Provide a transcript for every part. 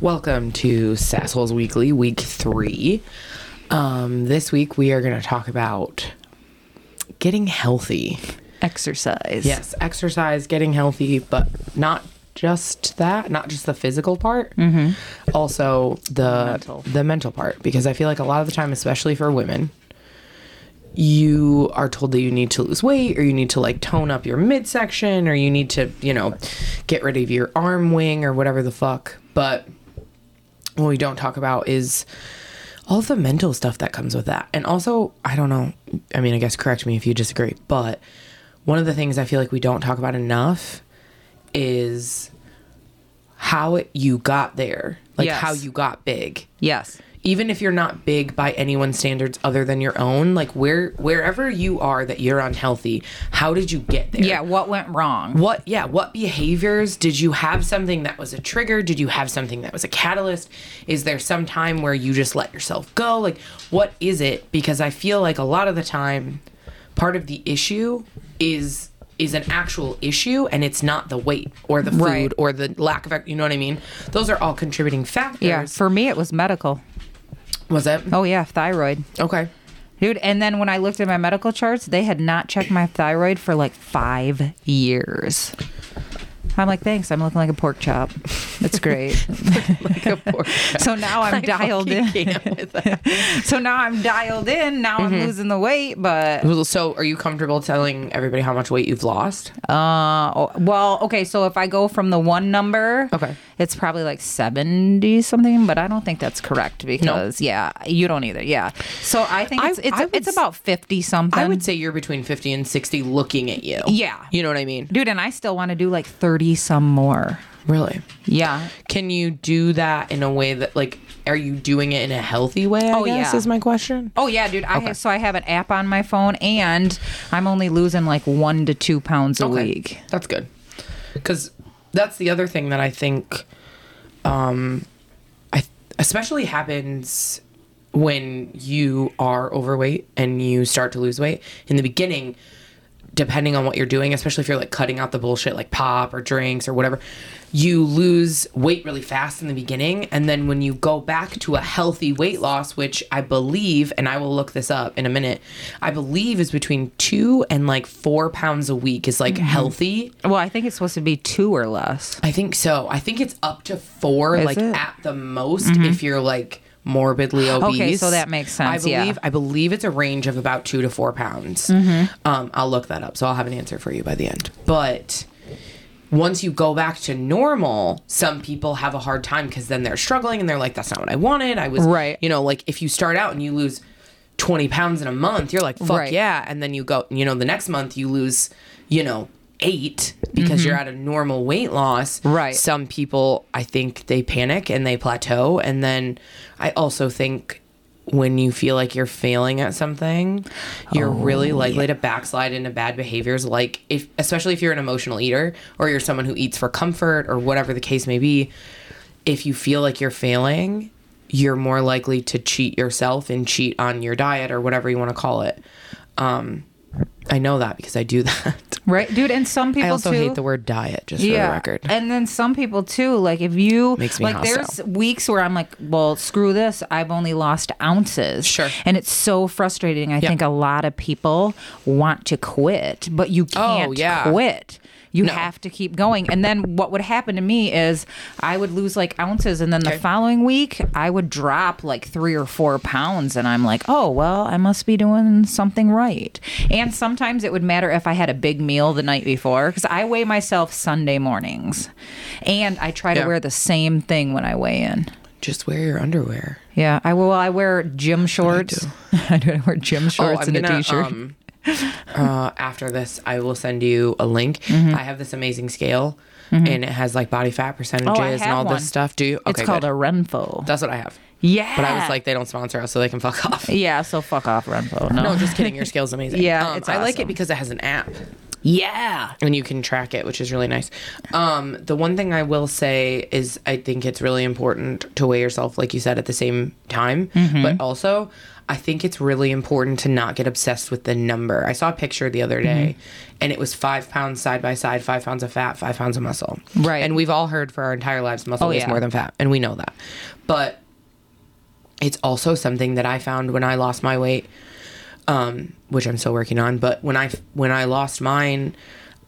Welcome to Sassholes Weekly, week three. Um, this week we are going to talk about getting healthy. Exercise. Yes, exercise, getting healthy, but not just that, not just the physical part. Mm-hmm. Also the Mental. the mental part, because I feel like a lot of the time, especially for women, you are told that you need to lose weight or you need to like tone up your midsection or you need to, you know, get rid of your arm wing or whatever the fuck. But what we don't talk about is all the mental stuff that comes with that. And also, I don't know, I mean, I guess correct me if you disagree, but one of the things I feel like we don't talk about enough is how it, you got there, like Yes. how you got big Yes. Even if you're not big by anyone's standards other than your own like where wherever you are that you're unhealthy how did you get there Yeah. What went wrong? what yeah what behaviors did you have something that was a trigger did you have something that was a catalyst is there some time where you just let yourself go like what is it because i feel like a lot of the time part of the issue is is an actual issue and it's not the weight or the food Right. or the lack of you know what i mean those are all contributing factors Yeah. For me, it was medical. Was it Oh yeah, thyroid. okay Dude, and then when I looked at my medical charts, they had not checked my thyroid for like five years. I'm like, thanks. I'm looking like a pork chop. That's great. like a pork chop. so now I'm I dialed in. fucking can't with that. So now I'm dialed in. Now I'm losing the weight, but So, are you comfortable telling everybody how much weight you've lost? uh, well, okay. So if I go from the one number, Okay. it's probably like seventy something, but I don't think that's correct because yeah, you don't either. Yeah. So I think I- it's would it's about fifty something. I would say you're between 50 and 60 looking at you. Yeah. You know what I mean? dude, and I still want to do like thirty some more. Really? Yeah. Can you do that in a way that, like, are you doing it in a healthy way? I Oh, guess, yeah. is my question. Oh yeah, dude. I have, so I have an app on my phone, and I'm only losing like one to two pounds a week. That's good. Because that's the other thing that I think, um, I especially happens when you are overweight and you start to lose weight in the beginning. Depending on what you're doing, especially if you're like cutting out the bullshit like pop or drinks or whatever, you lose weight really fast in the beginning. And then when you go back to a healthy weight loss, which I believe, and I will look this up in a minute, I believe is between two and like four pounds a week is like Mm-hmm. healthy. Well, I think it's supposed to be two or less. I think so. I think it's up to four, Is like it? Mm-hmm. at the most, if you're like morbidly obese. Okay, so that makes sense, I yeah. believe I believe it's a range of about two to four pounds. Mm-hmm. Um, I'll look that up, so I'll have an answer for you by the end. But once you go back to normal, some people have a hard time because then they're struggling and they're like, "That's not what I wanted." I was Right. You know, like if you start out and you lose. 20 pounds in a month you're like fuck Right. yeah and then you go you know the next month you lose you know eight because you're at a normal weight loss Mm-hmm. Right. some people i think they panic and they plateau and then i also think when you feel like you're failing at something you're Oh, really likely to backslide into bad behaviors like if especially if you're an emotional eater or you're someone who eats for comfort or whatever the case may be if you feel like you're failing you're more likely to cheat yourself and cheat on your diet or whatever you want to call it um i know that because i do that Right, dude. And some people i also too, hate the word diet just for the record And then some people too, like if you Makes me like hostile. there's weeks where I'm like, well, screw this. I've only lost ounces. Sure. And it's so frustrating. I think a lot of people want to quit, but you oh, can't Oh, yeah. quit. You No. have to keep going. And then what would happen to me is I would lose like ounces and then Okay. the following week I would drop like three or four pounds and I'm like, oh well, I must be doing something right. And sometimes it would matter if I had a big meal the night before because I weigh myself Sunday mornings. And I try Yeah. to wear the same thing when I weigh in. just wear your underwear Yeah, I will. I wear gym shorts. I do. I wear gym shorts and a t-shirt. um, uh, after this, I will send you a link. Mm-hmm. I have this amazing scale, and it has like body fat percentages and all one. this stuff. Do you? Okay, it's called good. a Renpho. That's what I have. yeah. But I was like, they don't sponsor us, so they can fuck off. yeah. So fuck off, Renpho. No. No, just kidding. Your scale's amazing. Yeah, um, it's I like it because it has an app. Yeah. and you can track it, which is really nice. Um, the one thing I will say is I think it's really important to weigh yourself, like you said, at the same time. But also, I think it's really important to not get obsessed with the number. I saw a picture the other day, and it was five pounds side by side, five pounds of fat, five pounds of muscle. Right. And we've all heard for our entire lives muscle Oh, is yeah. more than fat, and we know that. But it's also something that I found when I lost my weight um, which I'm still working on. But when I when I lost mine,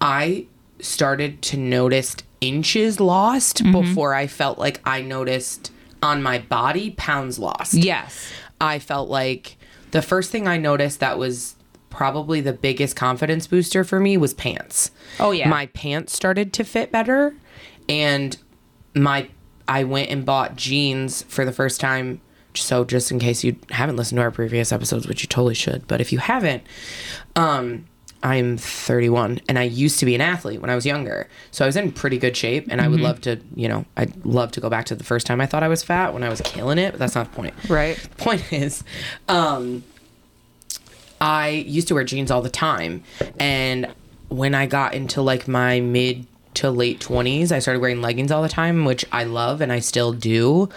I started to notice inches lost Mm-hmm. before I felt like I noticed on my body pounds lost. Yes. I felt like the first thing I noticed that was probably the biggest confidence booster for me was pants. Oh, yeah. My pants started to fit better and my I went and bought jeans for the first time so just in case you haven't listened to our previous episodes which you totally should but if you haven't um I'm 31 and I used to be an athlete when I was younger. So I was in pretty good shape and I would love to, you know, I'd love to go back to the first time I thought I was fat when I was killing it, but that's not the point. Right. The point is, um, I used to wear jeans all the time. And when I got into like my mid to late 20s, I started wearing leggings all the time, which I love and I still do.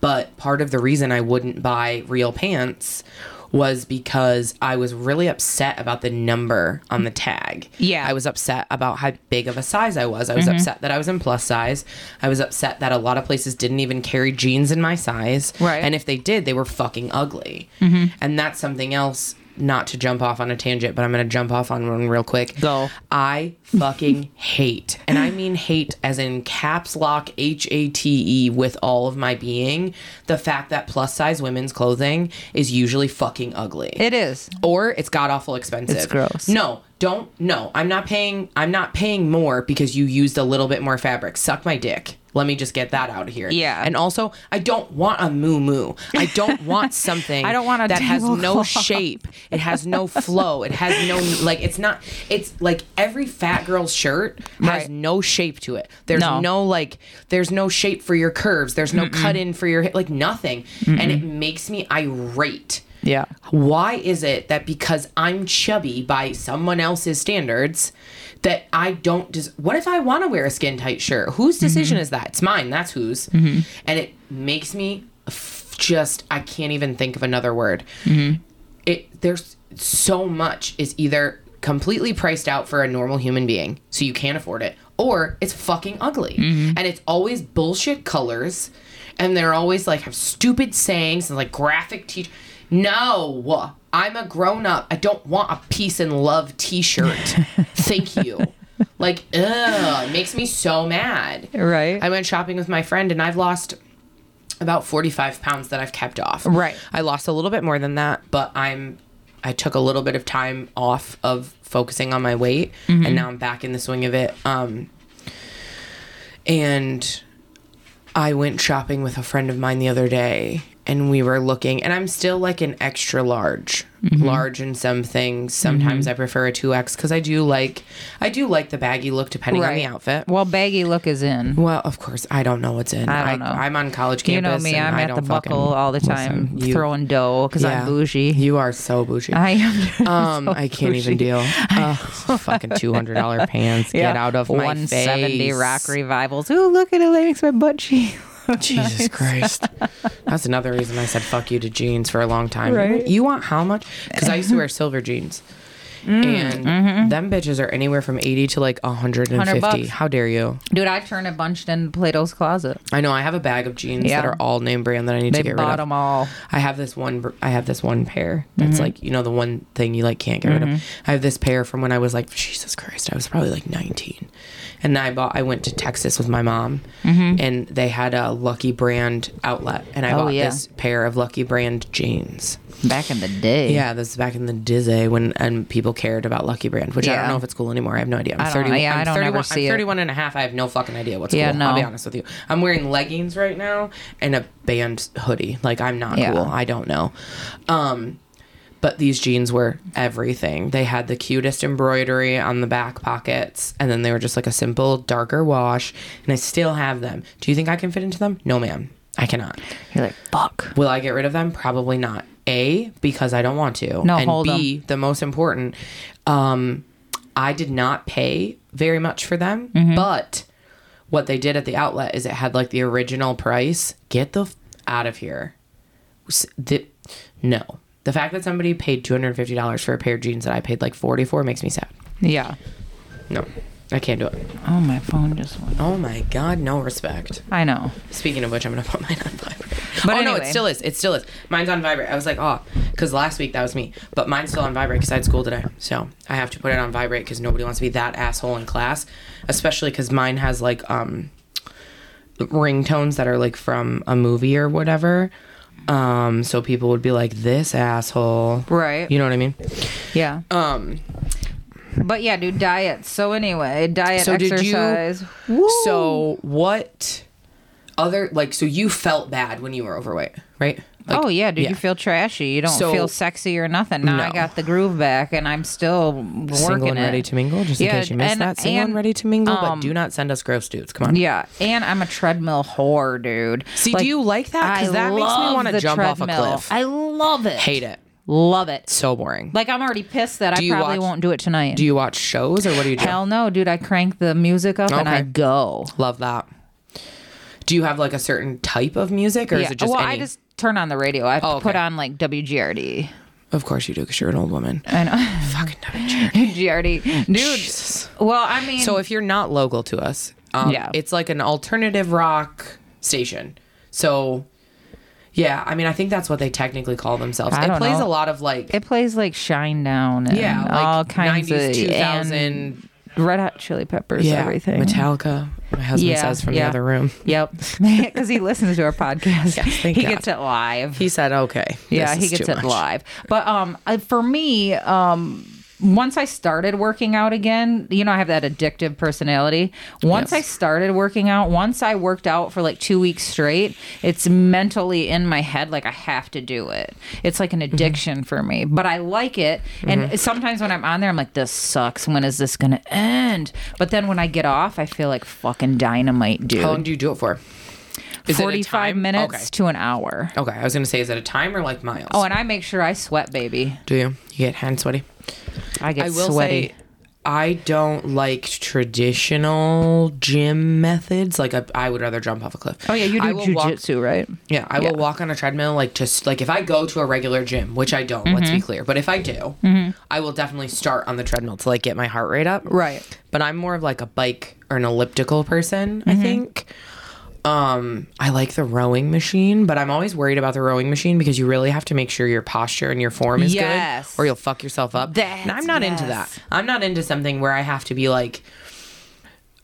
But part of the reason I wouldn't buy real pants was because I was really upset about the number on the tag. Yeah. I was upset about how big of a size I was. I was upset that I was in plus size. I was upset that a lot of places didn't even carry jeans in my size. Right. And if they did, they were fucking ugly. Mm-hmm. And that's something else. Not to jump off on a tangent, but I'm going to jump off on one real quick. Go. I fucking hate, and I mean hate as in caps lock H A T E with all of my being, the fact that plus size women's clothing is usually fucking ugly It is. or it's god awful expensive. It's gross. No, don't. No, I'm not paying. I'm not paying more because you used a little bit more fabric. Suck my dick. Let me just get that out of here. Yeah. And also, I don't want a moo moo. I don't want something. I don't want a that has no shape. It has no flow. It has no like. It's not. It's like every fat girl's shirt has Right. no shape to it. There's No. no like. There's no shape for your curves. There's no cut in for your. Like nothing. And it makes me irate. Yeah. Why is it that because I'm chubby by someone else's standards, that I don't just. What if I want to wear a skin tight shirt? Whose mm-hmm. decision is that? It's mine. That's whose. Mm-hmm. And it makes me f- just. I can't even think of another word. Mm-hmm. It there's so much is either completely priced out for a normal human being, so you can't afford it, or it's fucking ugly, and it's always bullshit colors, and they're always like have stupid sayings and like graphic teach. No, I'm a grown up. I don't want a peace and love T-shirt. Thank you. Like, ugh, it makes me so mad. Right. I went shopping with my friend, and I've lost about 45 pounds that I've kept off. Right. I lost a little bit more than that, but I'm I took a little bit of time off of focusing on my weight and now I'm back in the swing of it. Um and I went shopping with a friend of mine the other day and we were looking and I'm still like an extra large. Large in some things. Sometimes I prefer a 2X cuz I do like I do like the baggy look depending on the outfit. Well, baggy look is in. Well, of course, I don't know what's in. I don't know. I'm on college campus You know me, I'm at the buckle all the time, listen, you- throwing dough because Yeah. I'm bougie. You are so bougie. I am. um, so I can't even deal. Ugh, fucking two hundred dollar pants. Get out of my 170 rock revivals. Ooh, look at it, makes my butt cheek. Jesus Christ. That's another reason I said fuck you to jeans for a long time. Right. You want how much? Because I used to wear silver jeans. And them bitches are anywhere from 80 to like 150. How dare you? Dude, I turn it bunched in Plato's closet. I know I have a bag of jeans Yeah. that are all name brand that I need They to get rid bought of. them all. I have this one. I have this one pair. That's Mm-hmm. like you know the one thing you like can't get rid of. I have this pair from when I was like Jesus Christ. I was probably like 19, and I bought. I went to Texas with my mom, and they had a Lucky Brand outlet, and I Mm-hmm. Oh, bought yeah. this pair of Lucky Brand jeans. Back in the day. Yeah, this is back in the Dizzy when and people cared about Lucky Brand, which I don't know if it's cool anymore. I have no idea. I'm I don't 30. Yeah, I'm I don't 31, ever see I'm it. 31 and a half. I have no fucking idea what's Yeah, cool. I'll be honest with you. I'm wearing leggings right now and a band hoodie. Like I'm not Yeah. cool. I don't know. Um but these jeans were everything. They had the cutest embroidery on the back pockets, and then they were just like a simple darker wash, and I still have them. Do you think I can fit into them? No, ma'am. I cannot. You're like, fuck. Will I get rid of them? Probably not. A, because I don't want to. No, and hold B, the most important, um, I did not pay very much for them, Mm-hmm. but what they did at the outlet is it had like the original price. Get the f- out of here. The, no. The fact that somebody paid $250 for a pair of jeans that I paid like 40 for makes me sad. Yeah. No. I can't do it. Oh, my phone just went. Oh my god, no respect. I know. Speaking of which, I'm gonna put mine on vibrate. But oh no, anyway. it still is. It still is. Mine's on vibrate. I was like, oh, because last week that was me, but mine's still on vibrate because I had school today, so I have to put it on vibrate because nobody wants to be that asshole in class, especially because mine has like um ringtones that are like from a movie or whatever. Um, so people would be like, "This asshole," Right. You know what I mean? Yeah. Um, But yeah, dude, diet. So anyway, diet, So did you- exercise. so what other like? So you felt bad when you were overweight, right? Like, oh yeah, dude, yeah. you feel trashy. You don't So- feel sexy or nothing. Now I got the groove back, and I'm still working single and it. ready to mingle. Just in Yeah, case you missed and- that, single and, and, ready to mingle. um, but do not send us gross dudes. Come on. Yeah, and I'm a treadmill whore, dude. See, do you like that? Because that makes me wanna the jump off a cliff. I love it. Hate it. Love it. So boring. Like I'm already pissed that Do I you probably watch- won't do it tonight. do you watch shows or what do you do? Hell no, dude. I crank the music up and I go. Love that. Do you have like a certain type of music or is it just well, any? I just turn on the radio. I Oh, put okay. on like WGRD. Of course you do because you're an old woman. I know. Fucking WGR. GRD. Dude. Well, I mean, So if you're not local to us, um, Yeah. it's like an alternative rock station. So, yeah, I mean, I think that's what they technically call themselves. I it don't plays know. a lot of like, it plays like Shinedown and yeah, like all kinds 90s, of 2000, and Red Hot Chili Peppers, everything. Metallica. My husband says from the other room. Yep, because he listens to our podcast. Yes, thank he God. gets it live. He said, "Okay." yeah, this he is gets too it much. live. But um, uh, for me, um, once I started working out again, you know, I have that addictive personality. Once Yes. I started working out, once I worked out for like two weeks straight, it's mentally in my head like I have to do it. It's like an Mm-hmm. addiction for me, but I like it. And sometimes when I'm on there, I'm like, this sucks. When is this going to end? But then when I get off, I feel like fucking dynamite, dude. How long do you do it for? Is it a 45 time? minutes Okay. to an hour. Okay, I was gonna say, is it a time or like miles? Oh, and I make sure I sweat, baby. do you? You get hand sweaty. I get I will sweaty. say, I don't like traditional gym methods. Like, I, I would rather jump off a cliff. Oh yeah, you do will walk- jujitsu, right? Yeah, I Yeah. will walk on a treadmill like just like if I go to a regular gym, which I don't. Let's Mm-hmm. be clear, but if I do, I will definitely start on the treadmill to like get my heart rate up. Right. But I'm more of like a bike or an elliptical person. Mm-hmm. I think. Um, I like the rowing machine, but I'm always worried about the rowing machine because you really have to make sure your posture and your form is Yes. good, or you'll fuck yourself up. That's- and I'm not into that. I'm not into something where I have to be like,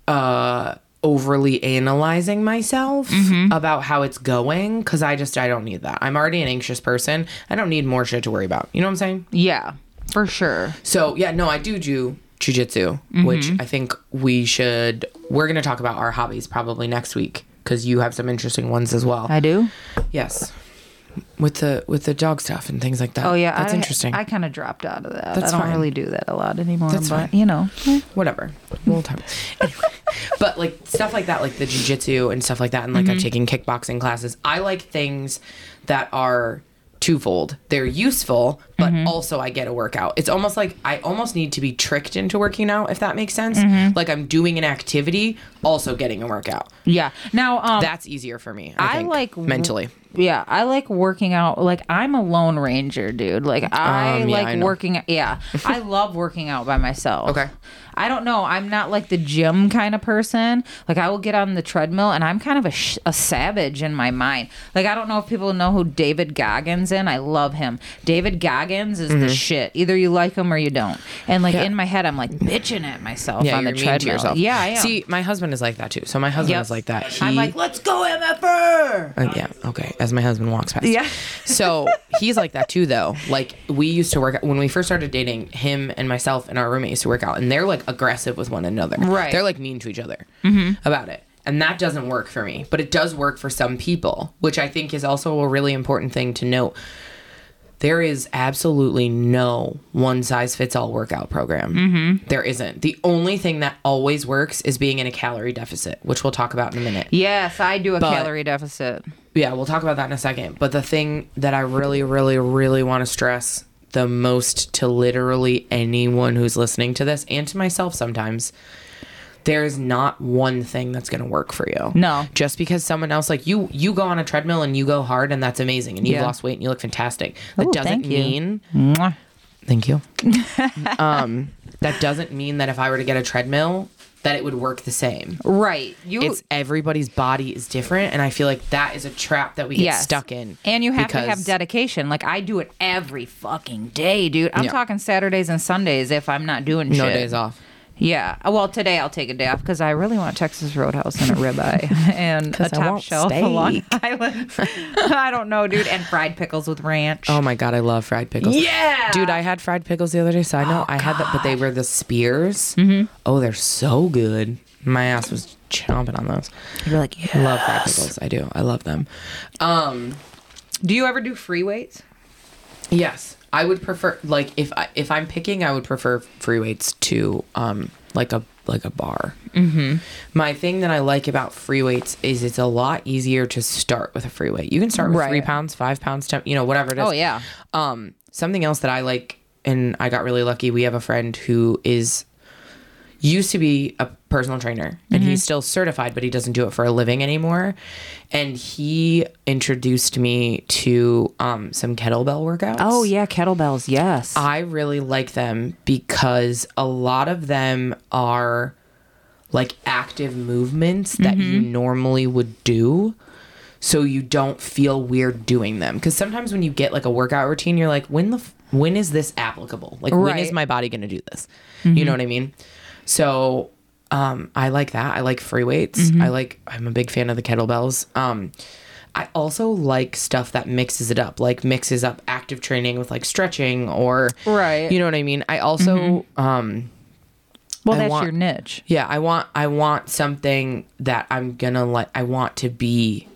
uh, overly analyzing myself Mm-hmm. about how it's going because I just I don't need that. I'm already an anxious person. I don't need more shit to worry about. You know what I'm saying? Yeah, for sure. So yeah, no, I do do jujitsu, Mm-hmm. which I think we should. We're gonna talk about our hobbies probably next week because you have some interesting ones as well. I do. yes, with the with the dog stuff and things like that. Oh yeah, that's I, interesting. I kind of dropped out of that. That's I don't fine. really do that a lot anymore. That's but fine. you know, Whatever, we'll talk. Anyway, but like stuff like that, like the jujitsu and stuff like that, and like Mm-hmm. I'm taking kickboxing classes. I like things that are twofold. They're useful, but Mm-hmm. also I get a workout. It's almost like I almost need to be tricked into working out, if that makes sense. Mm-hmm. Like I'm doing an activity, also getting a workout. yeah. Now, um, That's easier for me. I, I think, like mentally. Yeah, I like working out. Like I'm a lone ranger, dude. Like I Um, yeah, like I working. Yeah, I love working out by myself. Okay. I don't know. I'm not like the gym kind of person. Like I will get on the treadmill and I'm kind of a, sh- a savage in my mind. Like I don't know if people know who David Goggins is. I love him. David Goggins is the shit. Either you like them or you don't. And like Mm-hmm. Yeah. in my head, I'm like bitching at myself Yeah, on the treadmill. yourself. Yeah, I am. See, my husband is like that too. So my husband Yep. is like that. He, I'm like, let's go MFR. Uh, yeah, okay. As my husband walks past. Yeah. So he's like that too, though. Like we used to work out when we first started dating. Him and myself and our roommate used to work out, and they're like aggressive with one another. Right. They're like mean to each other about it, and that doesn't work for me. But it does work for some people, which I think is also a really important thing to note. There is absolutely no one size fits all workout program. Mm-hmm. There isn't. The only thing that always works is being in a calorie deficit, which we'll talk about in a minute. Yes, I do a But- calorie deficit. Yeah, we'll talk about that in a second. But the thing that I really, really, really want to stress the most to literally anyone who's listening to this and to myself sometimes. There's not one thing that's going to work for you. No. Just because someone else like you you go on a treadmill and you go hard and that's amazing and you've Yeah. lost weight and you look fantastic. That Ooh, doesn't mean Mwah. Thank you. um, that doesn't mean that if I were to get a treadmill, that it would work the same. Right. You It's everybody's body is different, and I feel like that is a trap that we get Yes. stuck in. And you have to have dedication. Like I do it every fucking day, dude. I'm Yeah. talking Saturdays and Sundays if I'm not doing No shit. days off. Yeah. Well, today I'll take a day off because I really want Texas Roadhouse and a ribeye and a I top shelf of Long. Island. I don't know, dude. And fried pickles with ranch. Oh my god, I love fried pickles. Yeah. dude, I had fried pickles the other day. Side note, I had that, but they were the spears. Mm-hmm. Oh, they're so good. My ass was chomping on those. You're like, I yeah. love fried pickles. I do. I love them. Um, Do you ever do free weights? Yes, I would prefer like if I if I'm picking, I would prefer free weights to um like a like a bar. Mm-hmm. My thing that I like about free weights is it's a lot easier to start with a free weight. You can start with Right. three pounds, five pounds, ten, you know, whatever it is. Oh, yeah. Um, something else that I like, and I got really lucky. We have a friend who is used to be a personal trainer and Mm-hmm. he's still certified but he doesn't do it for a living anymore and he introduced me to um, some kettlebell workouts Oh yeah, kettlebells. Yes. I really like them because a lot of them are like active movements that you Mm-hmm. normally would do. So you don't feel weird doing them. Because sometimes when you get like a workout routine, you're like, when the f- when is this applicable? Like when is Right. Mm-hmm. my body going to do this? You know what I mean? So um, I like that. I like free weights. Mm-hmm. I like. I'm a big fan of the kettlebells. Um, I also like stuff that mixes it up, like mixes up active training with like stretching or Right. You know what I mean? I also um well, I that's want- your niche. yeah, I want I want something that I'm gonna like I want to be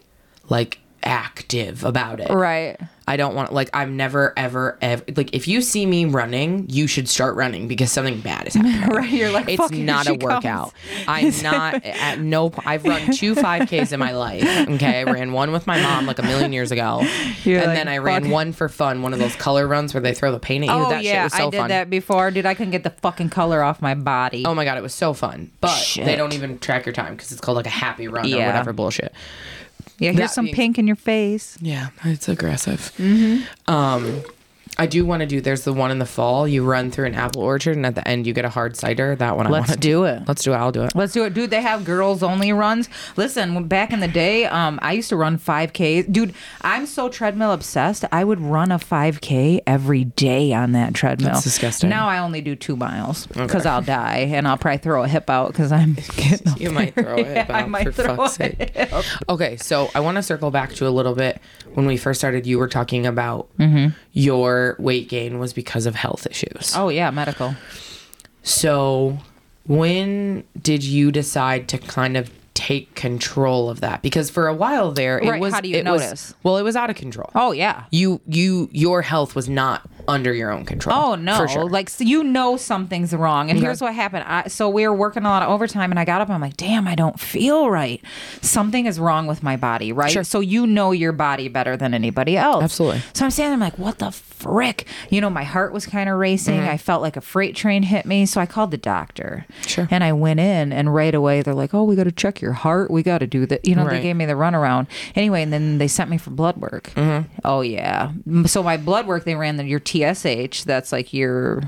like active about it. Right. I don't want like I'm never ever ever like if you see me running, you should start running because something bad is happening. Right, you're like, it's not a workout. comes." I'm not at no. I've run two 5Ks in my life. Okay, I ran one with my mom like a million years ago, You're and like, then I ran "Fuck." one for fun. One of those color runs where they throw the paint at you. Oh that shit yeah, was so I did fun. that before, dude. I couldn't get the fucking color off my body. Oh my god, it was so fun. But they don't even track your time because it's called like a happy run or whatever bullshit. Yeah, that here's some being- pink in your face. Yeah, it's aggressive. Um, I do want to do. There's the one in the fall. You run through an apple orchard, and at the end you get a hard cider. That one I Let's want to do it. Let's do it. I'll do it. Let's do it, dude. They have girls only runs. Listen, back in the day, um, I used to run 5K. Dude, I'm so treadmill obsessed. I would run a 5K every day on that treadmill. That's disgusting. Now I only do two miles because I'll die and I'll probably throw a hip out because I'm getting. You might throw it Yeah, I out might for throw fuck's a sake. hip. Okay, so I want to circle back to a little bit when we first started. You were talking about Mm-hmm. your weight gain was because of health issues. Oh yeah, medical. So, when did you decide to kind of take control of that? Because for a while there, it Right, was. how do you it was- notice? well, it was out of control. Oh yeah. You, you, your health was not under your own control. Oh no! sure. Like so you know something's wrong, and here's what happened. I, so we were working a lot of overtime, and I got up. I'm like, damn, I don't feel right. Something is wrong with my body, right? Sure. So you know your body better than anybody else. Absolutely. So I'm standing, I'm like, what the frick? You know, my heart was kind of racing. Mm-hmm. I felt like a freight train hit me. So I called the doctor. Sure. And I went in, and right away they're like, oh, we got to check your heart. We got to do that. You know, they gave me the runaround. Anyway, and then they sent me for blood work. Mm-hmm. Oh yeah. So my blood work, they ran the, your TSH. That's like your,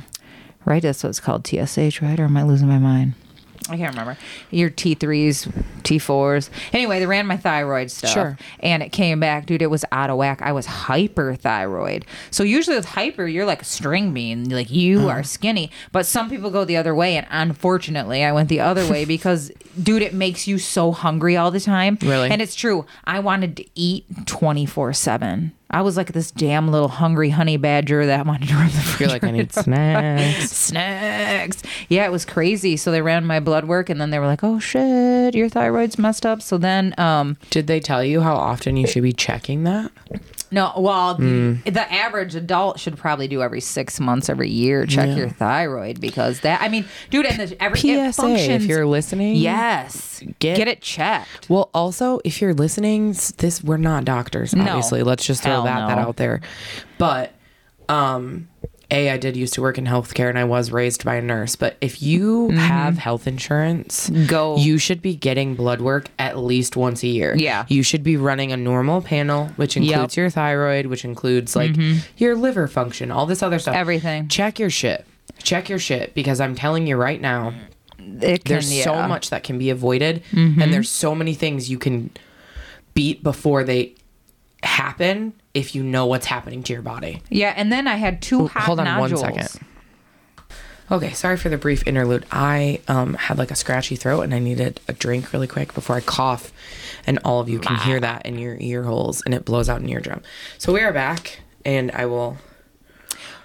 right? That's what it's called, TSH, right? Or am I losing my mind? I can't remember. Your T3s, T4s. Anyway, they ran my thyroid stuff. Sure. And it came back, dude, it was out of whack. I was hyperthyroid. So usually with hyper, you're like a string bean. Like you Uh-huh. are skinny. But some people go the other way. And unfortunately, I went the other way because, dude, it makes you so hungry all the time. Really? And it's true. I wanted to eat 24 7. I was like this damn little hungry honey badger that wanted to run the You're like, I need snacks. snacks. Yeah, it was crazy. So they ran my blood work and then they were like, "Oh shit, your thyroid's messed up." So then um Did they tell you how often you should be checking that? no, well, the, Mm. the average adult should probably do every 6 months every year check your thyroid because that I mean, dude, and the, every it PSA, functions if you're listening. Yes. Get- Get, it checked. Well, also, if you're listening, s- this we're not doctors, obviously. Let's just throw Hell that that no. out there. But um a I did used to work in healthcare and I was raised by a nurse, but if you have health insurance, Mm-hmm. Go. You should be getting blood work at least once a year. Yeah. You should be running a normal panel, which includes Yep. Mm-hmm. your thyroid, which includes like your liver function, all this other stuff. Everything. Check your shit. Check your shit because I'm telling you right now, It can, there's so much that can be avoided Mm-hmm. and there's so many things you can beat before they happen if you know what's happening to your body. Yeah, and then I had two hot nodules. hold on one nodules. second. Okay, sorry for the brief interlude. I um, had like a scratchy throat and I needed a drink really quick before I cough, and all of you can hear that in your ear holes and it blows out an eardrum. So we are back, and I will.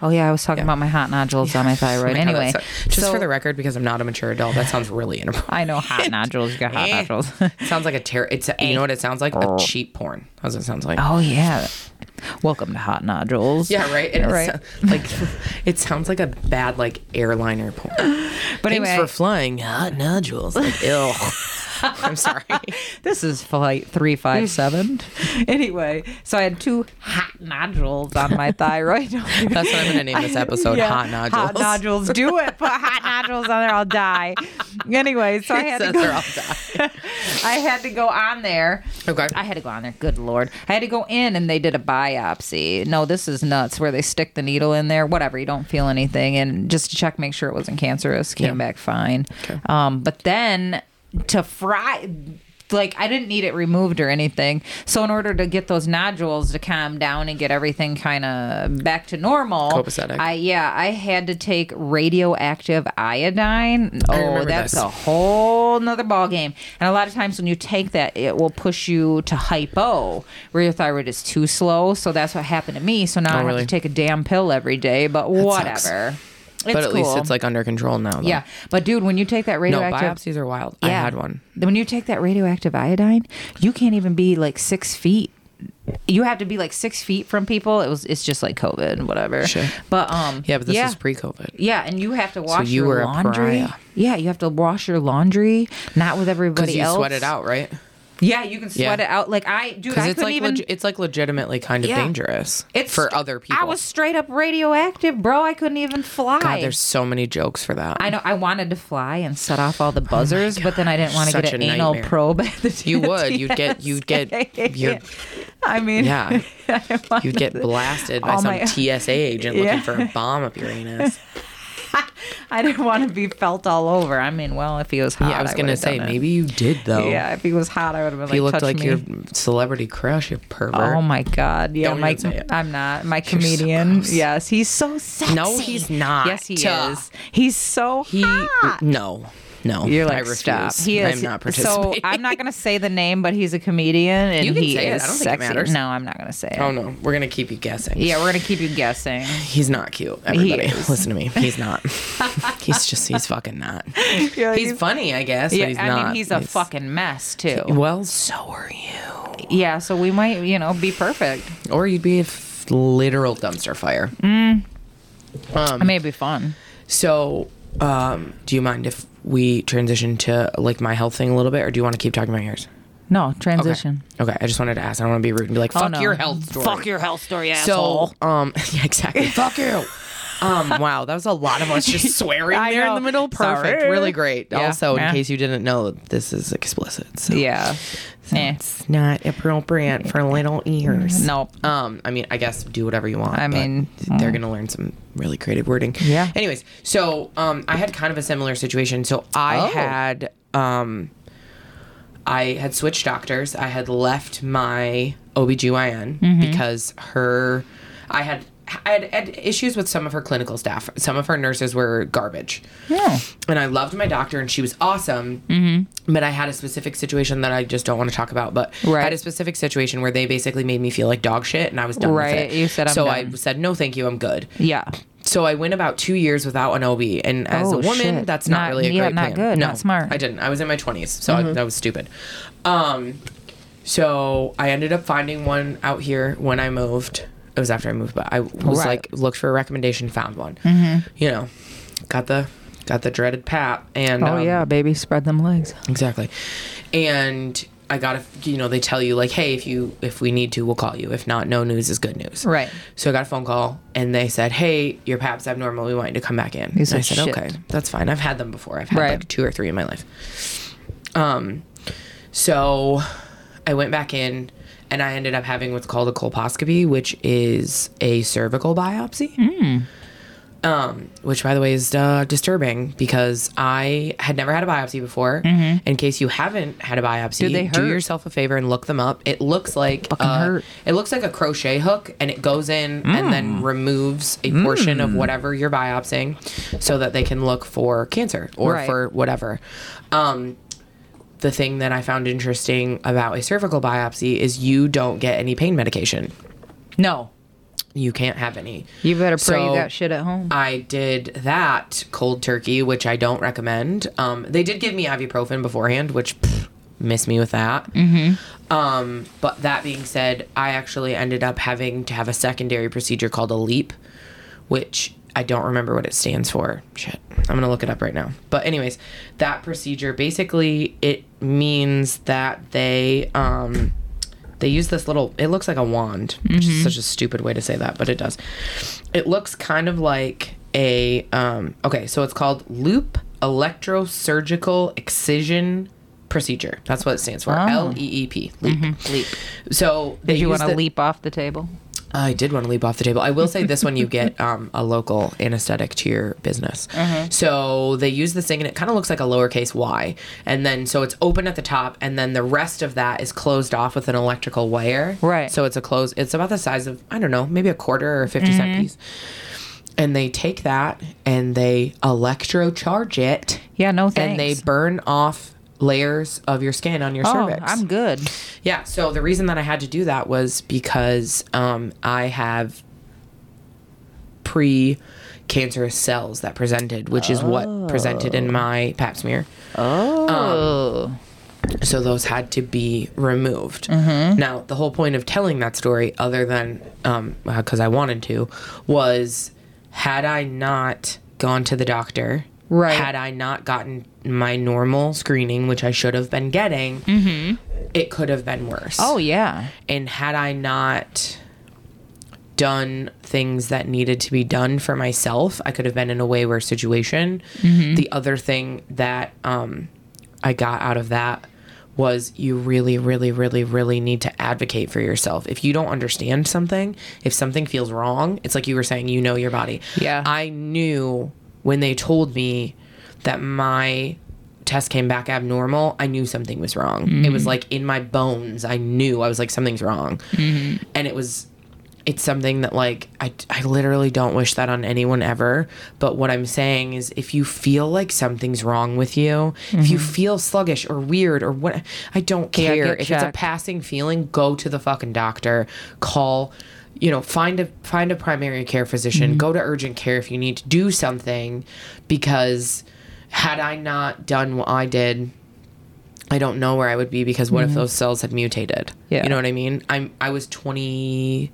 Oh yeah, I was talking Yeah. about my hot nodules on my thyroid. Oh my anyway, that's- just so- for the record, because I'm not a mature adult, that sounds really inappropriate. I know hot nodules. You got hot Eh. nodules. sounds like a ter- It's a, you know what it sounds like? A cheap porn. How's it sounds like? oh yeah. Welcome to hot nodules. Yeah, right. And Right. Like it sounds like a bad like airliner porn. But Thanks anyway, for flying hot nodules. Like ill. I'm sorry. this is flight three five seven. anyway, so I had two hot nodules on my thyroid. That's what I'm gonna name this episode. Yeah, Hot nodules. Hot nodules. Do it. Put hot nodules on there. I'll die. Anyway, so I had to go. die. I had to go on there. Okay. I had to go on there. Good lord. I had to go in and they did a biopsy. No, this is nuts where they stick the needle in there. Whatever. You don't feel anything. And just to check, make sure it wasn't cancerous. Came Yeah. back fine. Okay. Um, but then to fry. Like I didn't need it removed or anything. So in order to get those nodules to calm down and get everything kind of back to normal, Copacetic. I yeah, I had to take radioactive iodine. Oh, that's this. a whole nother ball game. And a lot of times when you take that, it will push you to hypo, where your thyroid is too slow. So that's what happened to me. So now Oh, I have really? to take a damn pill every day. But sucks. whatever. It's but at least cool. it's like under control now. Though. yeah. But dude, when you take that No, radioactive, biopsies are wild. I had one. When you take that radioactive iodine, you can't even be like six feet. You have to be like six feet from people. It was. It's just like COVID, and whatever. Sure. But um. Yeah, but this yeah. is pre-COVID. Yeah, and you have to wash you your were laundry. Yeah, you have to wash your laundry, not with everybody you else. sweat it out, right? Yeah, you can sweat Yeah. it out. Like I, dude, Because I it's couldn't like even. it's like legitimately kind of Yeah. dangerous. it's for other people. I was straight up radioactive, bro. I couldn't even fly. God, there's so many jokes for that. I know. I wanted to fly and set off all the oh buzzers, but then I didn't want to Such get an a anal nightmare. probe at the You would. You'd get. You'd get. Your. I mean, Yeah. I wanted You'd get to- blasted by all some my- TSA agent Yeah. looking for a bomb up your anus. I didn't want to be felt all over. I mean, well, if he was hot, Yeah, I was gonna say maybe you did though. Yeah, if he was hot, I would have been If like, looked like me. your celebrity crush, you pervert. Oh my god! Yeah, Don't my. I'm not my You're comedian. gross. yes, he's so sexy. No, he's not. Yes, he is. He's so he hot. no, no. You're I like refuse. stop. He is. I'm not so. I'm not gonna say the name, but he's a comedian and You can he say it. is I don't think it sexy. matters. No, I'm not gonna say it. Oh no, we're gonna keep you guessing. Yeah, we're gonna keep you guessing. He's not cute. Everybody, is. listen to me. He's not. he's just. He's fucking not. You're like, He's funny, I guess. yeah, but he's I not. mean, he's a fucking mess too. Well, so are you. Yeah, so we might, you know, be perfect. Or you'd be a f- literal dumpster fire. Mm. Um, it may be fun. So, um, do you mind if we transition to like my health thing a little bit, or do you want to keep talking about yours? No transition. Okay. I just wanted to ask. I don't want to be rude and be like, Oh, "Fuck no. your health story." Fuck your health story, So, asshole. um, yeah, exactly. Fuck you. Um, wow, that was a lot of us just swearing I there in know. the middle. Perfect. Sorry. Really great. Yeah, Also, in yeah. case you didn't know, this is explicit. So yeah. Eh. it's not appropriate for little ears. Nope. Um, I mean, I guess do whatever you want. I mean, they're gonna learn some really creative wording. Yeah. Anyways, so um, I had kind of a similar situation. So I Oh. had um, I had switched doctors. I had left my OBGYN Mm-hmm. because her, I had. I had, had issues with some of her clinical staff. Some of her nurses were garbage. Yeah. And I loved my doctor and she was awesome. Mm-hmm. But I had a specific situation that I just don't want to talk about. But I had a specific situation where they basically made me feel like dog shit and I was done Right. with it. You said, "I'm so I said, no, thank you. I'm good. Yeah. So I went about two years without an OB, and as Oh, a woman, shit. that's not, Not- really a yeah, great not plan. good, No, not smart. Mm-hmm. I didn't. I was in my twenties, so I, that was stupid. Um, so I ended up finding one out here when I moved. It was after I moved, but I was Right. Mm-hmm. like looked for a recommendation, found one. You know, got the got the dreaded pap, and Oh um, yeah, baby, spread them legs. exactly. And I got to, you know, they tell you like, hey, if you if we need to, we'll call you. If not, no news is good news. Right. So I got a phone call and they said, hey, your PAP's abnormal. We want you to come back in. You And I said, said, "Shit." okay, that's fine. I've had them before. I've had Right. like two or three in my life. Um, so I went back in and I ended up having what's called a colposcopy, which is a cervical biopsy. Hmm. Um, which, by the way, is uh, disturbing because I had never had a biopsy before. In case you haven't had a biopsy, Do Mm-hmm. they do hurt? yourself a favor and look them up. It looks like uh, it looks like a crochet hook, and it goes in and Mm. then removes a portion of whatever you're biopsying, so that they can look for cancer or Right. for whatever. Um, the thing that I found interesting about a cervical biopsy is you don't get any pain medication. No. You can't have any. You better pray you got shit at home. I did that cold turkey, which I don't recommend. Um, they did give me ibuprofen beforehand, which pff, miss me with that. Mm-hmm. Um, but that being said, I actually ended up having to have a secondary procedure called a LEEP, which I don't remember what it stands for. Shit, I'm gonna look it up right now. But anyways, that procedure basically it means that they um, they use this little it looks like a wand which is such a stupid way to say that but it does it looks kind of like a um, okay so it's called loop electrosurgical excision procedure that's what it stands for Oh. l-e-e-p leap Leap. so they Did you want to the- leap off the table? I did want to leap off the table. I will say this one you get um, a local anesthetic to your business. So they use this thing and it kind of looks like a lowercase y. And then so it's open at the top and then the rest of that is closed off with an electrical wire. Right. So it's a close, it's about the size of, I don't know, maybe a quarter or a 50 cent piece. And they take that and they electrocharge it. Yeah, no thanks. And they burn off layers of your skin on your oh, cervix. I'm good. Yeah. So the reason that I had to do that was because um, I have pre cancerous cells that presented, which is what presented in oh. my pap smear. Oh. Um, so those had to be removed. Mm-hmm. Now, the whole point of telling that story, other than um, uh, because I wanted to, was had I not gone to the doctor, Right. had I not gotten my normal screening, which I should have been getting, it could have been worse. oh yeah. and had I not done things that needed to be done for myself, I could have been in a way worse situation. The other thing that um, I got out of that was you really, really, really, really need to advocate for yourself. If you don't understand something, if something feels wrong, it's like you were saying, you know your body. Yeah. I knew when they told me that my test came back abnormal, I knew something was wrong. It was mm-hmm. like in my bones. I knew I was like something's wrong. Mm-hmm. And it was it's something that like I, I literally don't wish that on anyone ever but what i'm saying is if you feel like something's wrong with you if you mm-hmm. feel sluggish or weird or what i don't care if it's a passing feeling go to the fucking doctor call you know find a find a primary care physician mm-hmm. go to urgent care if you need to do something because had i not done what i did I don't know where I would be because what if mm-hmm. those cells had mutated? Yeah. You know what I mean? I'm I was 20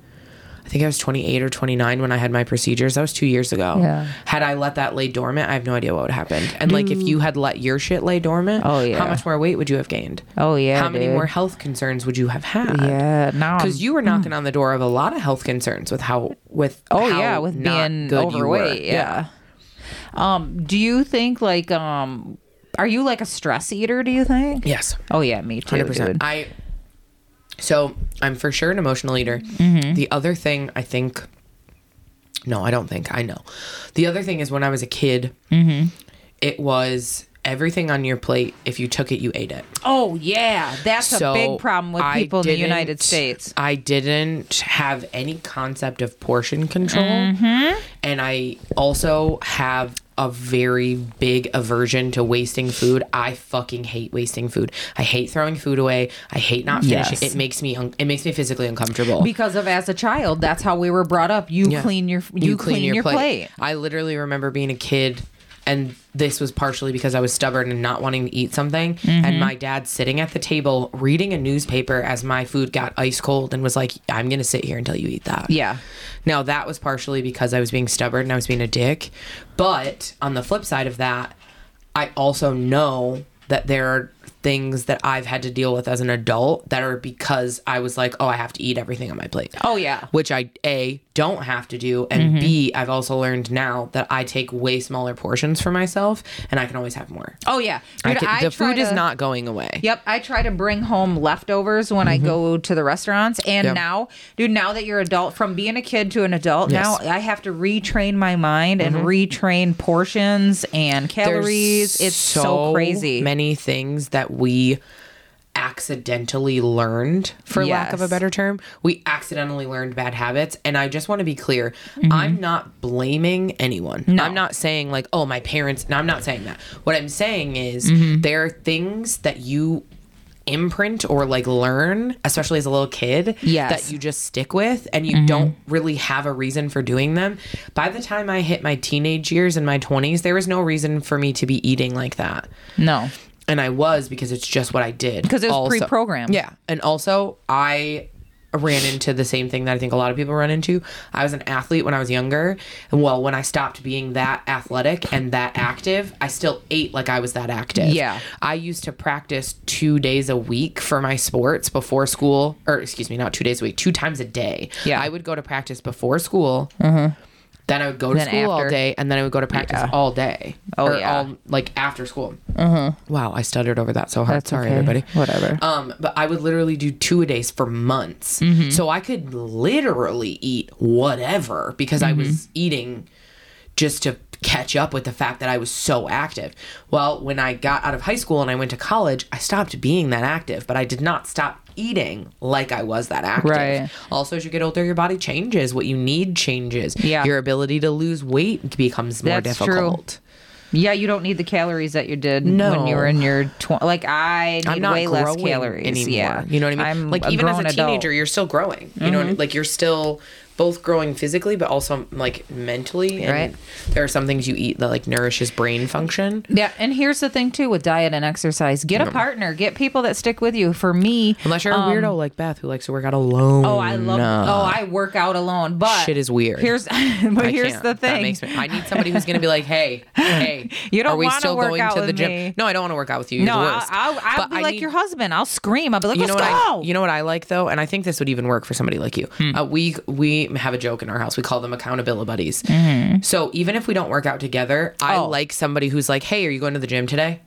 I think I was 28 or 29 when I had my procedures. That was 2 years ago. Yeah. Had I let that lay dormant, I have no idea what would have happened. And like if you had let your shit lay dormant, Oh, yeah. how much more weight would you have gained? Oh yeah. how many dude. more health concerns would you have had? Yeah. Now. Cuz you were knocking on the door of a lot of health concerns with how with Oh how yeah, with being overweight. Yeah. Um, do you think like um are you like a stress eater, do you think? Yes. Oh yeah, me too. Hundred percent. dude. I so I'm for sure an emotional eater. Mm-hmm. The other thing I think, no, I don't think I know. The other thing is when I was a kid, Mm-hmm. it was everything on your plate. If you took it, you ate it. Oh yeah, that's So a big problem with people in the United States. I didn't have any concept of portion control, Mm-hmm. and I also have a very big aversion to wasting food. I fucking hate wasting food. I hate throwing food away. I hate not finishing. Yes. It makes me it makes me physically uncomfortable. Because of as a child, that's how we were brought up. You Yeah. clean your you, clean, your, plate. I literally remember being a kid and this was partially because I was stubborn and not wanting to eat something Mm-hmm. and my dad sitting at the table reading a newspaper as my food got ice cold and was like I'm going to sit here until you eat that. Yeah. Now that was partially because I was being stubborn and I was being a dick, but on the flip side of that, I also know that there are things that I've had to deal with as an adult that are because I was like, oh, I have to eat everything on my plate. Oh, yeah. Which I A don't have to do and B I've also learned now that I take way smaller portions for myself and I can always have more. Oh yeah, I Dude, can- the food is not going away. Yep, I try to bring home leftovers when I go to the restaurants. And Yep. now, dude, now that you're adult, from being a kid to an adult, Yes. Mm-hmm. now I have to retrain my mind and retrain portions and There's calories. it's so, crazy. Many things that we accidentally learned, for lack of a better term. We accidentally learned bad habits. And I just want to be clear Mm-hmm. I'm not blaming anyone. I'm not saying, like, oh, my parents. No, I'm not saying that. What I'm saying is Mm-hmm. there are things that you imprint or like learn especially as a little kid Yes. that you just stick with and you don't really have a reason for doing them by the time i hit my teenage years and my 20s there was no reason for me to be eating like that no, and I was because it's just what I did. Because it was Also- pre-programmed. Yeah, and also I ran into the same thing that I think a lot of people run into. I was an athlete when I was younger, and well, when I stopped being that athletic and that active, I still ate like I was that active. Yeah. I used to practice two days a week for my sports before school, or excuse me, not two days a week, two times a day. Yeah. I would go to practice before school. Mm-hmm. Then I would go to Then school all after. day, and then I would go to practice Yeah. all day. Oh, or yeah. all, like after school. Wow, I stuttered over that so hard. That's Sorry, okay. everybody. Whatever. Um, but I would literally do two a days for months, Mm-hmm. so I could literally eat whatever because I was Mm-hmm. eating just to catch up with the fact that I was so active. Well, when I got out of high school and I went to college, I stopped being that active, but I did not stop eating like I was that active. Right. Also, as you get older, your body changes. What you need changes. Yeah. Your ability to lose weight becomes more That's true. difficult. yeah, you don't need the calories that you did No. when you were in your tw- like I need I'm not way less calories anymore. Yeah, You know what I mean? I'm like even as a teenager, adult. Mm-hmm. you're still growing. You know, what I mean? like you're still both growing physically, but also like mentally. And Right. There are some things you eat that like nourishes brain function. Yeah, and here's the thing too with diet and exercise: get a partner, get people that stick with you. For me, Unless you're a weirdo like Beth who likes to work out alone. Um, Oh, I love. Oh, I work out alone, but Shit is weird. Here's, but I here's can't. the That thing. makes me, I need somebody who's going to be like, hey, hey, You don't are we still work going out to the gym? me. No, I don't want to work out with you. no, You're the I'll. I'll, I'll be I like need- your husband. I'll scream. I'll be like, you know what go. I, you know what I like though, and I think this would even work for somebody like you. Uh, we we have a joke in our house. We call them accountability buddies. So even if we don't work out together, I Oh. like somebody who's like, "Hey, are you going to the gym today?"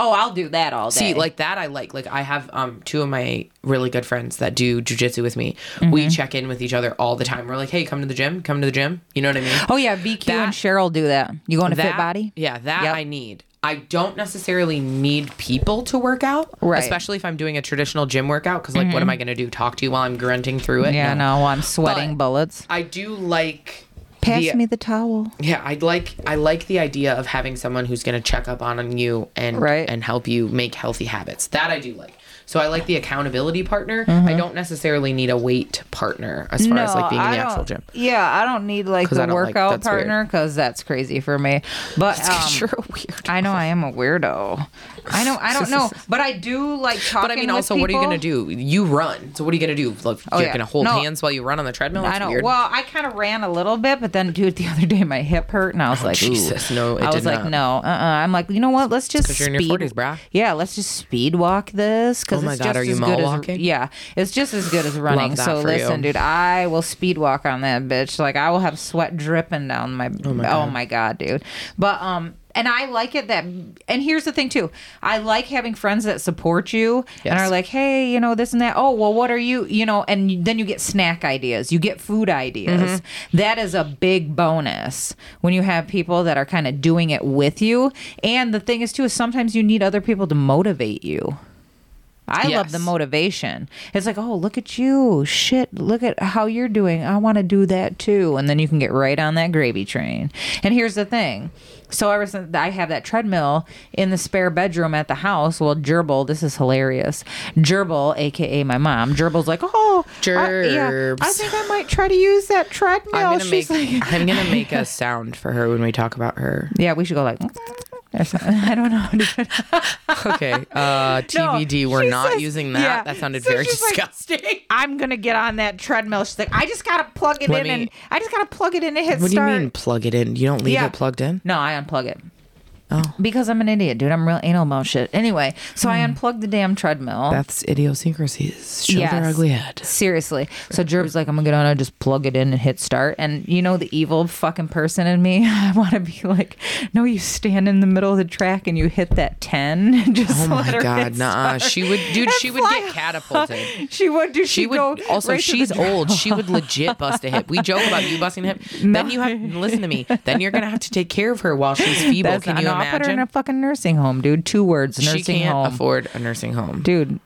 oh, I'll do that all day. See, like that, I like. Like I have um two of my really good friends that do jujitsu with me. Mm-hmm. We check in with each other all the time. We're like, "Hey, come to the gym. Come to the gym." You know what I mean? oh yeah, BQ That- and Cheryl do that. You going to that, Fit Body? Yeah, that Yep. I need. I don't necessarily need people to work out, Right. Mm-hmm. especially if I'm doing a traditional gym workout. Because like, what am I going to do? Talk to you while I'm grunting through it? Yeah, no, I'm sweating But- bullets. I do like. Pass the- me the towel. Yeah, I like I like the idea of having someone who's going to check up on you and Right. and help you make healthy habits. That I do like. So I like the accountability partner. Mm-hmm. I don't necessarily need a weight partner as far as like being in the actual gym. Yeah, I don't need like the don't like- workout partner because that's crazy for me. But um, You're a weird. I know I am a weirdo. I know I don't know, but I do like talking. But I mean, also, what are you going to do? You run. So what are you going to do? Like, Oh, you're yeah. to hold No. hands while you run on the treadmill? That's I know. weird. Well, I kind of ran a little bit, but then, dude, the other day my hip hurt, and I was like, Ooh. Oh, Jesus, no, it I was like, not. no, uh, uh I'm like, you know what? Let's just 'cause you're in your speed- 40s, brah. Yeah, let's just speed walk this because Oh my it's God, just are you mall walking? as yeah, it's just as good as running. so for you. listen, dude, I will speed walk on that bitch. Like I will have sweat dripping down my. Oh my my, God. god, dude. But um. And I like it that, and here's the thing too. I like having friends that support you and are like, hey, you know, this and that. Oh, well, what are you, you know, and then you get snack ideas, you get food ideas. Mm-hmm. That is a big bonus when you have people that are kind of doing it with you. And the thing is, too, is sometimes you need other people to motivate you. I love the motivation. It's like, oh, look at you. Shit, look at how you're doing. I want to do that too. And then you can get right on that gravy train. And here's the thing. So ever since I have that treadmill in the spare bedroom at the house, well, Gerbil, this is hilarious. Gerbil, aka my mom, Gerbil's like, oh, I, yeah, I think I might try to use that treadmill. I'm gonna She's make like, I'm gonna make a sound for her when we talk about her. yeah, we should go like. I don't know. Okay. Uh TBD, we're not says- using that. yeah. That sounded So very she's like- disgusting. I'm gonna get on that treadmill. She's like, I just gotta plug it Let in, me- and I just gotta plug it in to hit what do you start. mean plug it in? You don't leave Yeah. it plugged in? No, I unplug it. Oh. Because I'm an idiot, dude. I'm real anal about shit. Anyway, so I hmm. unplugged the damn treadmill. That's idiosyncrasies. Show their ugly head. Seriously. So Gerb's like, I'm gonna get on and just plug it in and hit start. And you know the evil fucking person in me? I wanna be like, no, you stand in the middle of the track and you hit that ten. and just Oh let my her god, hit nah. start She would, dude. and She would fly get catapulted. She would do. She would go also. right to the she's dr- old. She would legit bust a hip. We joke about you busting a hip. Then you have listen to me. Then you're gonna have to take care of her while she's feeble. That's Can not, you no, I'll put her in a fucking nursing home, dude. Two words, nursing She can't home. afford a nursing home. Dude,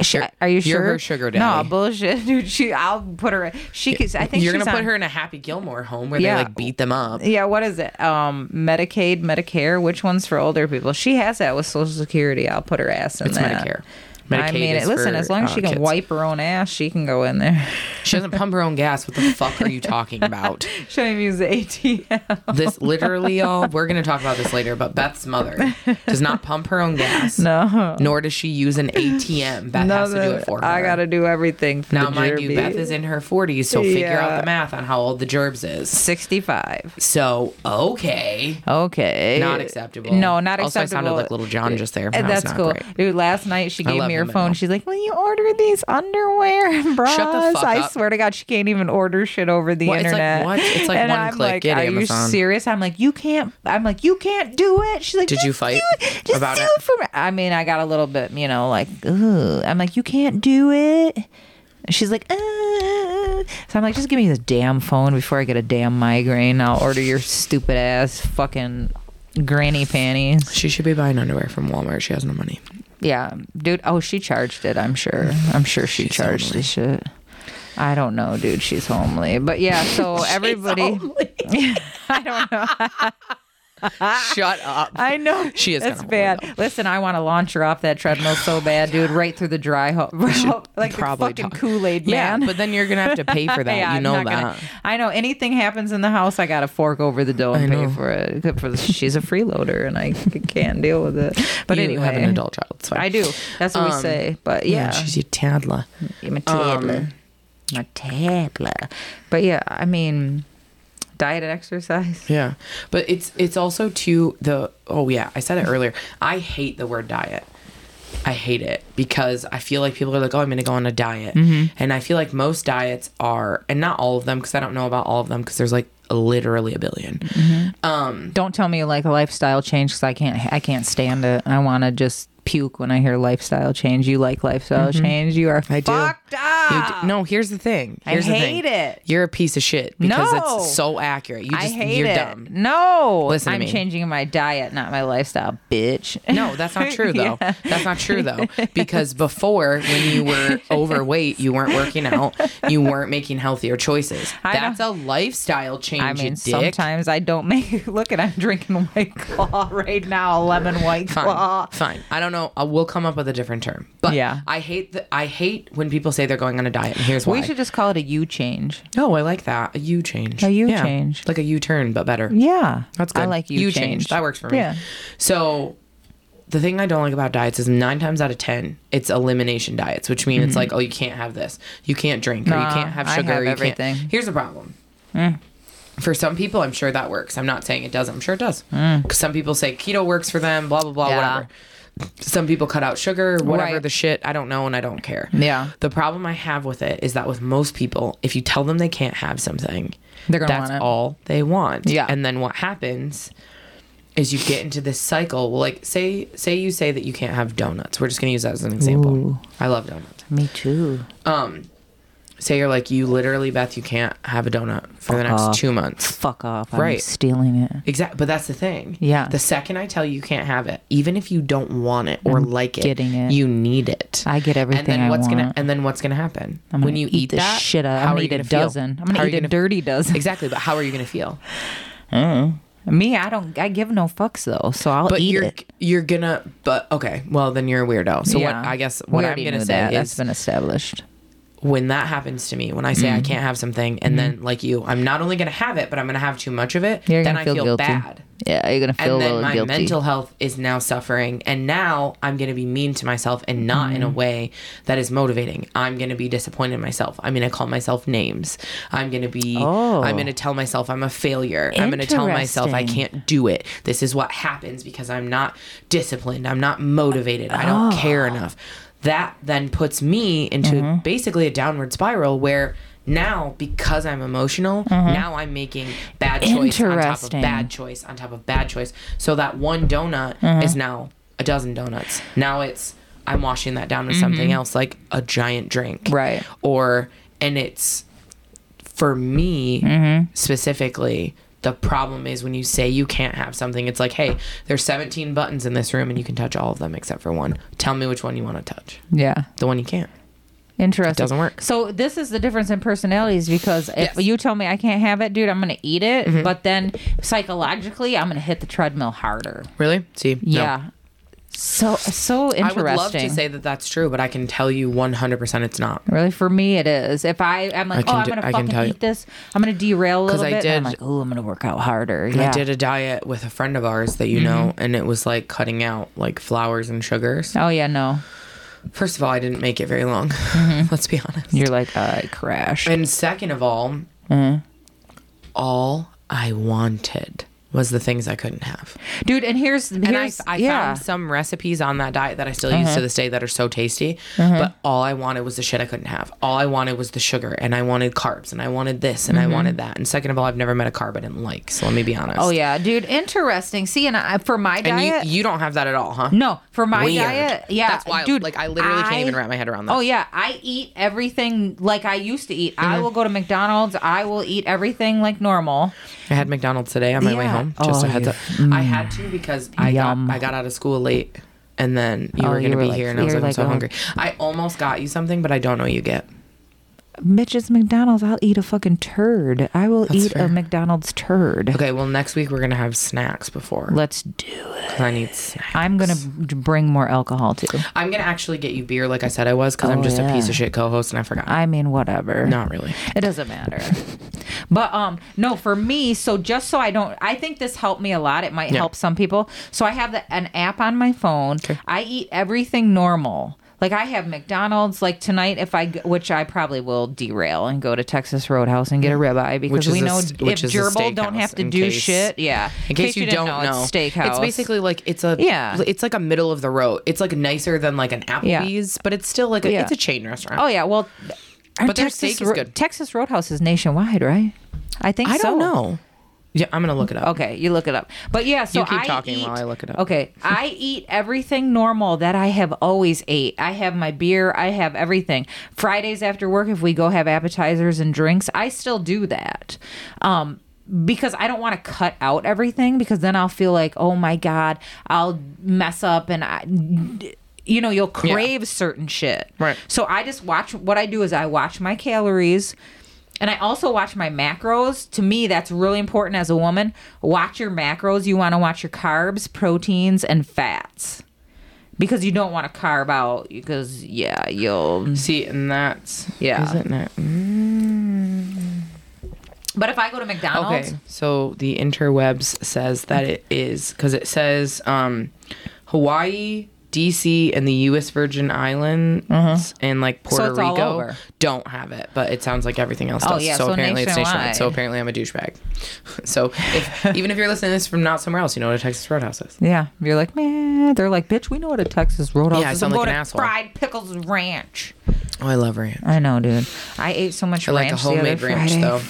sh- You're- are you sure? you're her sugar daddy. No bullshit, dude. She, I'll put her. In she, could, I think you're gonna put on- her in a Happy Gilmore home where Yeah. they like beat them up. Yeah, what is it? Um, Medicaid, Medicare. Which one's for older people? She has that with Social Security. I'll put her ass in It's that. Medicare. I mean, is listen, for, as long as uh, she can kids. wipe her own ass, she can go in there. She doesn't pump her own gas. What the fuck are you talking about? She even use the ATM. This literally, y'all. We're gonna talk about this later. But Beth's mother does not pump her own gas. No. Nor does she use an ATM. Beth has to do it for her. I gotta do everything for Now, mind you, Beth is in her 40s, so figure out the math on how old the Gerbs is. 65. So, okay. Okay. Not acceptable. No, not acceptable. Also, I sounded like Lil Jon just there. And that's cool. great. Dude, last night she I gave me her phone. She's like, Will you order these underwear and bras? fuck I up. swear to God, she can't even order shit over the What? It's like, internet. what? It's like and one I'm click. Like, Get Are Amazon. you serious? I'm like, you can't. I'm like, you can't do it. She's like, Did you "Just fight do it. Just about do it? it for me. I mean, I got a little bit, you know, like, Ugh. I'm like, you can't do it. And She's like, uh. so I'm like, just give me this damn phone before I get a damn migraine. I'll order your stupid ass fucking granny panties. She should be buying underwear from Walmart. She has no money. Yeah, dude. Oh, she charged it. I'm sure. I'm sure she She's charged homely. the shit. I don't know, dude. She's homely, but yeah. So everybody, I don't know. Shut up. I know She is It's kinda bad. Listen, I want to launch her off that treadmill so bad, dude. Right through the dry hole, like the probably fucking Kool Aid yeah, man. but then you're gonna have to pay for that. Yeah, you I'm know that. gonna- I know anything happens in the house, I got to fork over the dough and pay for it. For she's a freeloader, and I can't deal with it. But you anyway, have an adult child. Fine. I do. That's what we Um, say. But yeah, she's your toddler. A toddler. Um, my toddler. But yeah, I mean, diet and exercise. Yeah, but it's it's also too the oh yeah I said it earlier. I hate the word diet. I hate it because I feel like people are like, oh, I'm going to go on a diet, Mm-hmm. and I feel like most diets are, and not all of them because I don't know about all of them because there's like literally a 1000000000 Mm-hmm. Um, Don't tell me like a lifestyle change because I can't. I can't stand it. I want to just puke when I hear lifestyle change. You like lifestyle change? You are Mm-hmm. I do. fucked You up. d- no, here's the thing. I Here's the hate thing. it. You're a piece of shit because No. it's so accurate. You I just hate you're it. dumb. No, Listen I'm me. changing my diet, not my lifestyle, bitch. No, that's not true though. That's not true though. Because before, when you were overweight, you weren't working out, you weren't making healthier choices. I That's a lifestyle change. I mean, sometimes I don't make. Look at I'm drinking White Claw right now, lemon White Claw. Fine, fine. I don't know. Uh, we'll come up with a different term. But Yeah. I hate the, I hate when people say they're going on a diet. And here's why. We should just call it a U change. oh, I like that. A U change. A U Yeah. change. Like a U turn, but better. Yeah, That's good. I like U U change. That works for me. Yeah. So the thing I don't like about diets is nine times out of ten, it's elimination diets, which means it's like, oh, you can't have this, you can't drink, or you Mm-hmm. Can't have I sugar. have or you everything. Mm. Can't. Here's the problem. For some people, I'm sure that works. I'm not saying it doesn't. I'm sure it does. Mm. Because some people say keto works for them, blah blah blah, Yeah. whatever. Some people cut out sugar, whatever Right. the shit. I don't know, and I don't care. Yeah. The problem I have with it is that with most people, if you tell them they can't have something, They're gonna that's want it. all they want. Yeah. And then what happens is you get into this cycle. Well, like say say you say that you can't have donuts. We're just gonna use that as an example. Ooh. I love donuts. Me too. Um, say you're like you literally, Beth, you can't have a donut for the next off. two months. Fuck off. I'm Right. stealing it. Exactly, but that's the thing. Yeah. The second I tell you you can't have it, even if you don't want it or like it, getting it. you need it. I get everything and then I what's gonna and then what's gonna happen I'm gonna when you eat, the that? shit out. I'm gonna eat a gonna feel? dozen. I'm gonna How eat a gonna- dirty dozen. Exactly, but how are you gonna feel? Me, I don't. I give no fucks though, so I'll But eat you're it. you're gonna. But okay, well then you're a weirdo. So Yeah. what I guess what I'm gonna say that. is that's been established. When that happens to me, when I say Mm-hmm. I can't have something, and then like you, I'm not only gonna have it, but I'm gonna have too much of it. You're then I feel feel bad. Yeah, you're gonna feel And then my guilty. mental health is now suffering, and now I'm gonna be mean to myself, and not Mm-hmm. in a way that is motivating. I'm gonna be disappointed in myself. I'm gonna call myself names. I'm gonna be. Oh. I'm gonna tell myself I'm a failure. I'm gonna tell myself I can't do it. This is what happens because I'm not disciplined. I'm not motivated. I don't Oh. care enough. That then puts me into Mm-hmm. basically a downward spiral where now because I'm emotional, now I'm making bad choice on top of Mm-hmm. Bad choice on top of bad choice. So that one donut Mm-hmm. is now a dozen donuts. Now it's I'm washing that down with Mm-hmm. something else like a giant drink. Right. Or and it's for me Mm-hmm. specifically the problem is when you say you can't have something it's like hey there's 17 buttons in this room and you can touch all of them except for one tell me which one you want to touch yeah. the one you can't Interesting. doesn't work. So this is the difference in personalities because if Yes. Mm-hmm. you tell me I can't have it, dude, I'm gonna eat it. But then psychologically, I'm gonna hit the treadmill harder. really see No. So so I interesting. would love to say that that's true, but I can tell you 100% it's not. Really, for me, it is. If I, I'm like, I oh, I'm gonna I fucking eat this. I'm gonna derail a little I bit. and I'm did- like, oh, I'm gonna work out harder. Yeah. I did a diet with a friend of ours that you know, mm-hmm. and it was like cutting out like flours and sugars. Oh yeah, no. First of all, I didn't make it very long. Mm-hmm. Let's be honest. You're like, I crashed. And second of all, uh-huh. all I wanted was the things I couldn't have. dude. And here's, here's And I, I yeah. Uh-huh. found some recipes on that diet that I still use to this day that are so tasty. But all I wanted was the shit I couldn't have. All I wanted was the sugar, and I wanted carbs, and I wanted this, and I wanted that. And second of all, I've never met a carb I didn't like. So let me be honest. Mm-hmm. oh yeah, dude. Interesting. See, and I, for my And diet, you, you don't have that at all, huh? No, for my Weird. diet, yeah, That's wild. dude. Like, I literally can't even wrap my head around that. Oh yeah, I eat everything like I used to eat. Mm-hmm. I will go to McDonald's. I will eat everything like normal. I had McDonald's today on my way Yeah. Just Oh, a heads up. I mm. had to because I Yum. got I got out of school late, and then you Oh, were gonna were be like- here, and I was you're like, I'm so hungry. I almost got you something, but I don't know what you get. Mitch's McDonald's. I'll eat a fucking turd. I will eat fair. a McDonald's turd. Okay, well next week we're gonna have snacks before. Let's do it. I need snacks. I'm gonna b- bring more alcohol too. I'm gonna actually get you beer, like I said I was, because I'm Oh, just a piece of shit co-host, and I forgot. I mean, whatever. Not really. It doesn't matter. But um no, for me, so just so I don't I think this helped me a lot. It might Yeah. help some people. So I have the, an app on my phone. I eat everything normal. Like I have McDonald's like tonight if I which I probably will derail and go to Texas Roadhouse and get a ribeye because we know st- if gerbil don't have to do case- shit. Yeah. In case, you, didn't don't know, it's steakhouse. It's basically like it's a Yeah. It's like a middle of the road. It's like nicer than like an Applebee's, but it's still like a, Yeah. it's a chain restaurant. Oh yeah, well But their Texas steak is good. Texas Roadhouse is nationwide, right? I think so. I so. don't know. Yeah, I'm gonna look it up. Okay, you look it up. But yeah, so You keep I talking eat, while I look it up. Okay, I eat everything normal that I have always ate. I have my beer. I have everything. Fridays after work, if we go have appetizers and drinks, I still do that. Um, because I don't want to cut out everything because then I'll feel like, oh my god, I'll mess up and I. You know, you'll crave certain shit. Right. So I just watch. What I do is I watch my calories. And I also watch my macros. To me, that's really important as a woman. Watch your macros. You want to watch your carbs, proteins, and fats. Because you don't want to carb out because yeah, you'll See, and that's Yeah. Isn't it? But if I go to McDonald's, Okay, so the interwebs says that it is because it says um, Hawaii, DC, and the U.S. Virgin Islands and like Puerto Uh-huh. all Rico don't have it, but it sounds like everything else Oh, does. yeah, so, so apparently it's nationwide. nationwide. So apparently I'm a douchebag. so if, even if you're listening to this from not somewhere else, you know what a Texas Roadhouse is. yeah, you're like, man, they're like, bitch, we know what a Texas Roadhouse Yeah, is. sound I'm like going an asshole. Fried Pickles Ranch. Oh, I love ranch. I know, dude. I ate so much I like a ranch the other homemade ranch Friday. though.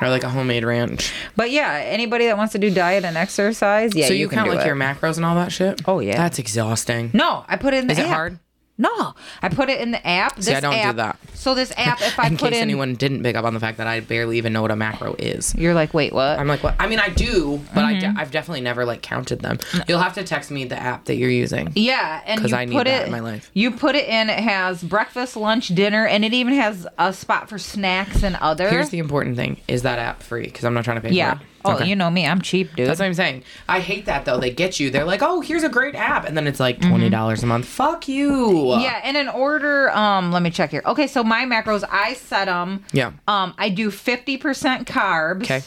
I like a homemade ranch. But yeah, anybody that wants to do diet and exercise, yeah, so you, can count like it. your macros and all that shit? Oh, yeah. That's exhausting. No, I put it in the Is it hard? No, I put it in the app. This See, I don't do that. So this app, if I in put case in, anyone didn't pick up on the fact that I barely even know what a macro is. you're like, wait, what? I'm like, what? I mean, I do, but I Mm-hmm. de- I've definitely never like counted them. You'll have to text me the app that you're using. yeah, and because I need put that it in my life. You put it in. It has breakfast, lunch, dinner, and it even has a spot for snacks and other. Here's the important thing: is that app free? Because I'm not trying to pay yeah. for it. Oh, Okay. you know me, I'm cheap, dude. That's what I'm saying. I hate that though. They get you. They're like, "Oh, here's a great app," and then it's like twenty dollars a month. Fuck you. Mm-hmm. yeah, and in order, um, let me check here. Okay, so my macros, I set them. Yeah. Um, I do fifty percent carbs. Okay.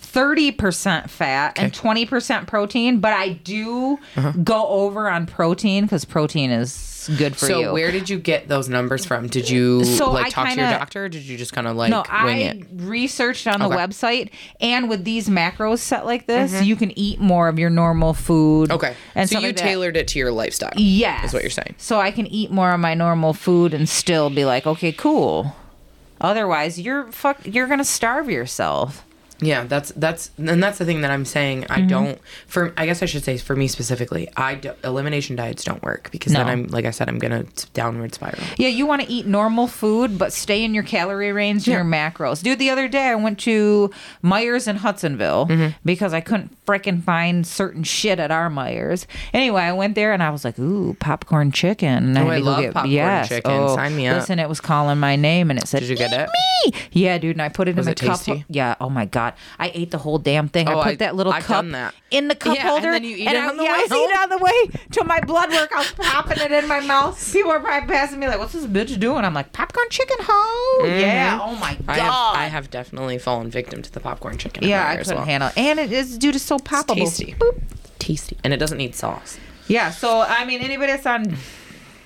30% fat and 20% protein, but I do go over on protein because protein is good for Uh-huh. So you. where did you get those numbers from? Did you So like I talk to your doctor? or Did you just kind of like no, wing I it? researched on the website, and with these macros set like this, you can eat more of your normal food. Mm-hmm. Okay. and so you like that. tailored it to your lifestyle. Yes. Is what you're saying. So I can eat more of my normal food and still be like, okay, cool. Otherwise, you're fuck. You're gonna starve yourself. Yeah, that's that's and that's the thing that I'm saying. Mm-hmm. I don't for I guess I should say for me specifically, I do, elimination diets don't work because then I'm like I said I'm gonna downward spiral. Yeah, you want to eat normal food, but stay in your calorie range and Yeah. your macros. Dude, the other day I went to Meijers in Hudsonville Mm-hmm. because I couldn't frickin' find certain shit at our Meijers. Anyway, I went there and I was like, ooh, popcorn chicken. And Oh, I go love popcorn chicken. Sign me up. Listen, it was calling my name and it said, Did you get "Eat it? me. Yeah, dude, and I put it Was in my cup. Yeah, oh my God. I ate the whole damn thing. Oh, I put I- that little I've cup that. in the cup Yeah, and holder. then you eat it I, on the yeah, way I home. on the way to my blood work. I was popping it in my mouth. People are probably passing me like, "What's this bitch doing?" I'm like, "Popcorn chicken, ho!" Yeah. Oh my god. Mm-hmm. I have I have definitely fallen victim to the popcorn chicken. yeah, I couldn't well. handle, it. and it is dude, it's so poppable. tasty. Boop. tasty and it doesn't need sauce. Yeah. So I mean, anybody that's on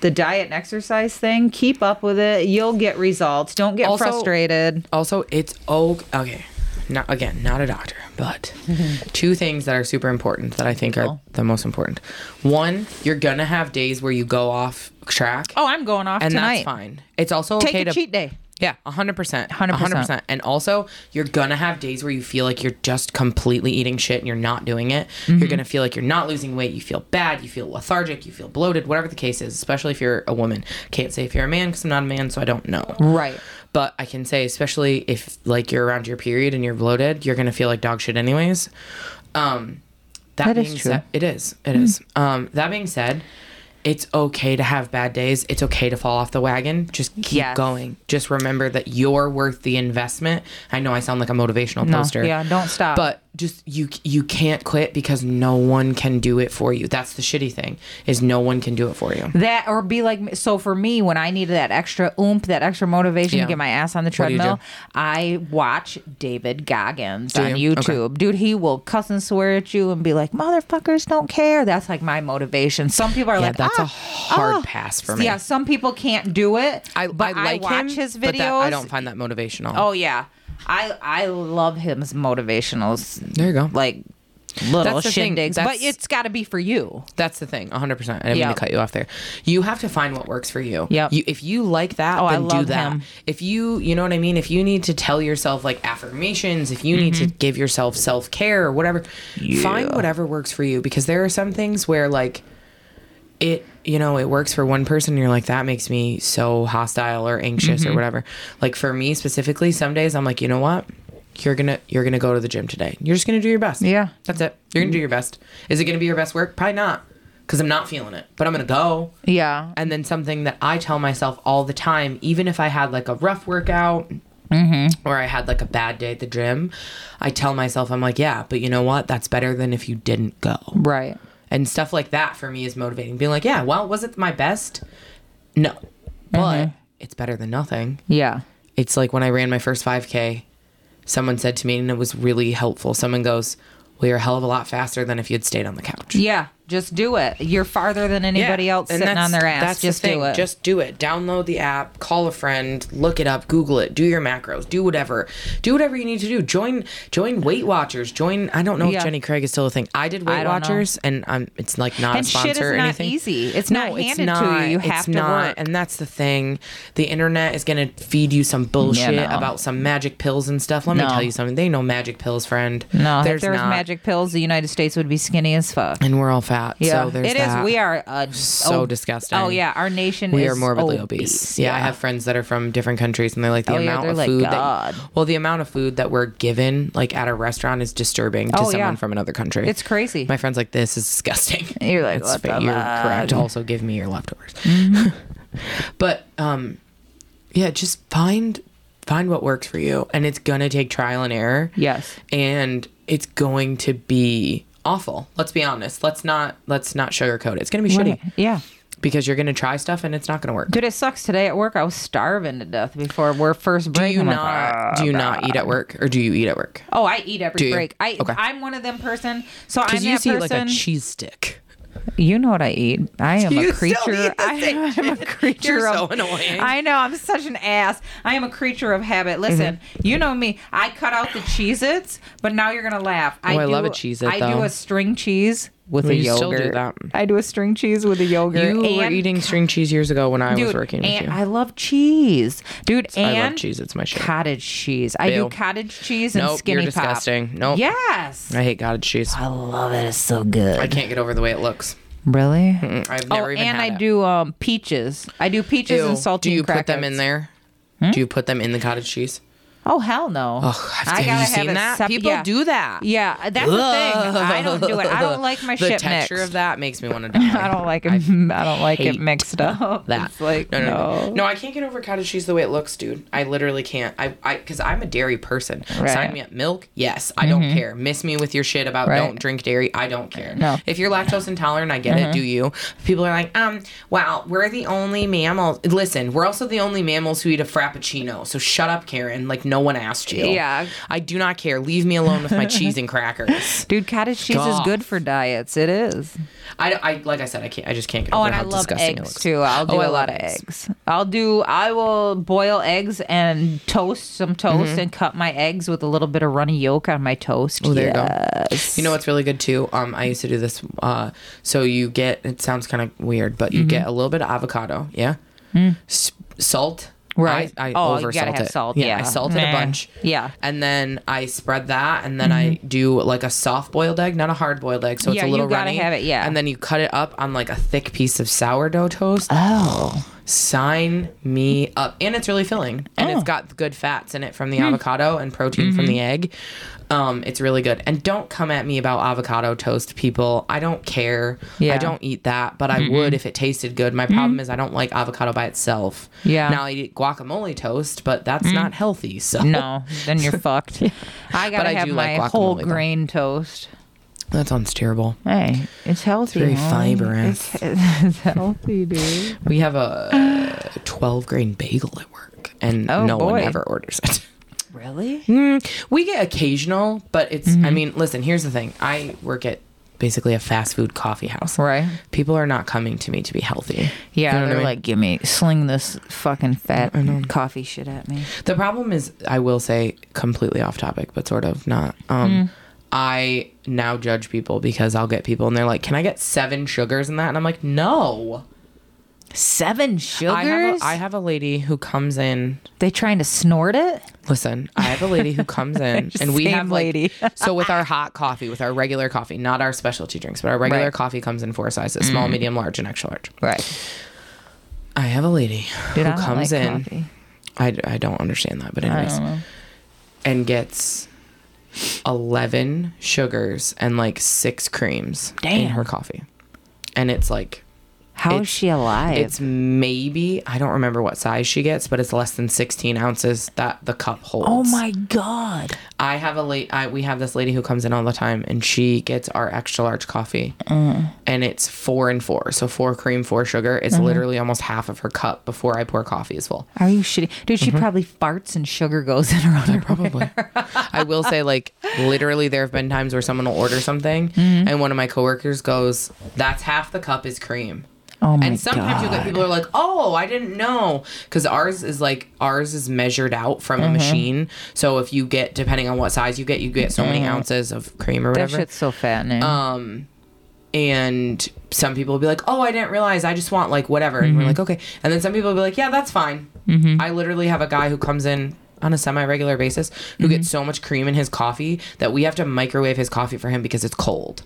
the diet and exercise thing, keep up with it. You'll get results. Don't get Also- frustrated. Also, it's okay. Okay, not again, not a doctor, but two things that are super important that I think are the most important. One, you're gonna have days where you go off track, Oh, I'm going off and tonight. that's fine. It's also Take okay a to cheat day. Yeah, hundred percent, 100%. hundred percent. And also, you're gonna have days where you feel like you're just completely eating shit and you're not doing it. Mm-hmm. You're gonna feel like you're not losing weight. You feel bad. You feel lethargic. You feel bloated. Whatever the case is, especially if you're a woman. Can't say if you're a man because I'm not a man, so I don't know. Right. But I can say, especially if like you're around your period and you're bloated, you're gonna feel like dog shit anyways. Um, that, That is being true. said, it is. It is. Um, that being said, it's okay to have bad days. It's okay to fall off the wagon. Just keep Yes. going. Just remember that you're worth the investment. I know I sound like a motivational No, poster. yeah, don't stop. But just you you can't quit because no one can do it for you. That's the shitty thing is no one can do it for you. That or be like so for me when I needed that extra oomph, that extra motivation Yeah. to get my ass on the What do treadmill, do? I watch David Goggins Do on you? YouTube. Dude, he will cuss and swear at you and be like, "Motherfuckers don't care." That's like my motivation. Some people are Yeah, like, that's "Ah, a hard ah." pass for me. Yeah, some people can't do it. I, but I like watch him, his videos. but that, I don't find that motivational. Oh yeah, I I love his motivationals. There you go. Like little That's the thing. shindigs, but That's- it's got to be for you. That's the thing, 100%. I didn't mean to cut you off there. You have to find what works for you. Yep. You, if you like that, Oh, I then do love that. him. If you, you know what I mean? If you need to tell yourself like affirmations, if you need Mm-hmm. to give yourself self care or whatever, find whatever works for you because there are some things where like it, you know, it works for one person and you're like, that makes me so hostile or anxious Mm-hmm. or whatever. Like for me specifically, some days I'm like, you know what? You're gonna you're gonna go to the gym today. You're just gonna do your best. Yeah. That's it. You're gonna do your best. Is it gonna be your best work? Probably not. Because I'm not feeling it. But I'm gonna go. Yeah, And then something that I tell myself all the time, even if I had like a rough workout Mm-hmm. or I had like a bad day at the gym, I tell myself, I'm like, yeah, but you know what? That's better than if you didn't go. right. And stuff like that for me is motivating. Being like, yeah, well, was it my best? No. But Mm-hmm. it's better than nothing. Yeah. It's like when I ran my first 5K, someone said to me, and it was really helpful. Someone goes, well, you're a hell of a lot faster than if you'd stayed on the couch. Yeah, just do it. You're farther than anybody Yeah, else and sitting on their ass. That's Just the thing. do it. Just do it. Download the app, call a friend, look it up, Google it, do your macros, do whatever. Do whatever you need to do. Join join Weight Watchers. Join I don't know Yeah. if Jenny Craig is still a thing. I did Weight know. Watchers and I'm it's like not and a sponsor shit is or not anything. easy. It's no, not it's handed not. to you. You it's have to not. work. And that's the thing. The internet is gonna feed you some bullshit no. about some magic pills and stuff. Let me tell you something. They know magic pills, friend. no, there's if there was not. magic pills, the United States would be skinny as fuck. and we're all fat. Yeah, so there's it is. that. We are uh, so oh, disgusting. Oh yeah, our nation is. we is are morbidly obese. Yeah, I have friends that are from different countries, and they're like the Oh, amount they're of like, food. God. That, well, the amount of food that we're given, like at a restaurant, is disturbing to Oh, someone yeah. from another country. It's crazy. My friend's like, "This is disgusting." You're like, That's "What You're fuck?" correct. Also, give me your leftovers. Mm-hmm. but um, yeah, just find find what works for you, and it's gonna take trial and error. Yes. and it's going to be awful. Let's be honest. Let's not let's not sugarcoat it. It's gonna be Right. shitty Yeah. because you're gonna try stuff and it's not gonna work. Dude, it sucks today at work. I was starving to death before we're first break. Do you I'm like, not ah, do you not eat at work or do you eat at work? Oh, I eat every break. I Okay. I'm one of them person. So I'm you that see person. like a cheese stick. You know what I eat. I am You a still creature. eat the I same am a creature You're of. so annoying. I know. I'm such an ass. I am a creature of habit. Listen, Mm-hmm. you know me. I cut out the Cheez-Its, but now you're gonna laugh. Oh, I do, love a Cheez-It, I do a string cheese with Well, a yogurt. still do that. I do a string cheese with a yogurt. You were eating string cheese years ago when I was working with and you. I love cheese, dude. I love cheese. It's my shit. cottage cheese. I Ew. do cottage cheese and Nope, skinny you're pop. disgusting. Nope. Yes. I hate cottage cheese. I love it. It's so good. I can't get over the way it looks. Really? Mm, I've Oh, never even and had I it. do um peaches. I do peaches Ew. and saltine Do you put them in there? Hmm? Do you put them in the cottage cheese? Oh hell no! Oh, have, I have gotta have it that? sep- People yeah. do that. Yeah, that's the thing. I don't do it. I don't like my the shit texture mixed. of that makes me want to die. I don't like it. I, don't like it mixed up. that. It's like no, no, no, no. no. I can't get over cottage cheese the way it looks, dude. I literally can't. I, I, because I'm a dairy person. Right. Mm-hmm. Sign me up. Milk, yes. I don't care. Miss me with your shit about Right. don't drink dairy. I don't care. No. Mm-hmm. If you're lactose intolerant, I get it. Do you? People are like, um, wow, we're the only mammals. Listen, we're also the only mammals who eat a frappuccino. So shut up, Karen. Like no one asked you. Yeah. I do not care. Leave me alone with my cheese and crackers. Dude, cottage cheese is good for diets. It is. I, I like I said, I can't. I just can't get Oh, over and how I love disgusting it eggs looks. too. I'll do Oh, I a lot of eggs. eggs. I'll do. I will boil eggs and toast some toast Mm-hmm. and cut my eggs with a little bit of runny yolk on my toast. Oh, there you go. You know what's really good too? Um, I used to do this. Uh, so you get it sounds kind of weird, but you get a little bit of avocado, yeah, S- salt. Right. I, I Oh, you over gotta salt have it. salt, I yeah. salt it a bunch. Yeah. And then I spread that, and then I do like a soft boiled egg, not a hard boiled egg, so it's Yeah, a you little gotta runny. have it, yeah. And then you cut it up on like a thick piece of sourdough toast. Oh. Sign me up. And it's really filling. And Oh. it's got good fats in it from the Hmm. avocado and protein from Mm-hmm. the egg. Um, it's really good. And don't come at me about avocado toast, people. I don't care. Yeah. I don't eat that, but I would if it tasted good. My problem is I don't like avocado by itself. Yeah. Now I eat guacamole toast, but that's not healthy. So No, then you're fucked. I gotta I have do like my whole guacamole, though. grain toast. that sounds terrible. Hey, it's healthy. very huh? fibrous. It's, it's healthy, dude. We have a 12 grain bagel at work, and Oh, no one ever orders it. Really? Mm, we get occasional, but it's. Mm-hmm. I mean, listen. Here's the thing. I work at basically a fast food coffee house. Right. People are not coming to me to be healthy. Yeah, You know they're mean? like, give me, sling this fucking fat coffee shit at me. The problem is, I will say, completely off topic, but sort of not. Um, Mm. I now judge people because I'll get people and they're like, "Can I get seven sugars in that?" And I'm like, "No." Seven sugars? I have, a, I have a lady who comes in. they trying to snort it? Listen, I have a lady who comes in, and we have like lady. so with our hot coffee, with our regular coffee, not our specialty drinks, but our regular Right. Mm. coffee comes in four sizes: small, medium, large, and extra large. Right. I have a lady Dude, who comes like in. coffee. I, I don't understand that, but anyways, and gets eleven sugars and like six creams in her coffee, and it's like How is It's- she alive? it's maybe I don't remember what size she gets, but it's less than sixteen ounces that the cup holds. oh my god. I have a late. I, we have this lady who comes in all the time, and she gets our extra large coffee, Mm. and it's four and four, so four cream, four sugar. It's Mm-hmm. literally almost half of her cup before I pour coffee is full. Are you shitty? Dude, she probably farts and sugar goes in her underwear. Probably. I will say, like, literally, there have been times where someone will order something, Mm-hmm. and one of my coworkers goes, "That's half the cup is cream." Oh my and sometimes you'll get people who are like, "Oh, I didn't know," because ours is like ours is measured out from Mm-hmm. a machine. So if you get, depending on what size you get, you get so many ounces of cream or whatever. That shit's so fattening. Um, and some people will be like, "Oh, I didn't realize. I just want like whatever." And we're like, "Okay." And then some people will be like, "Yeah, that's fine." I literally have a guy who comes in on a semi-regular basis who gets so much cream in his coffee that we have to microwave his coffee for him because it's cold.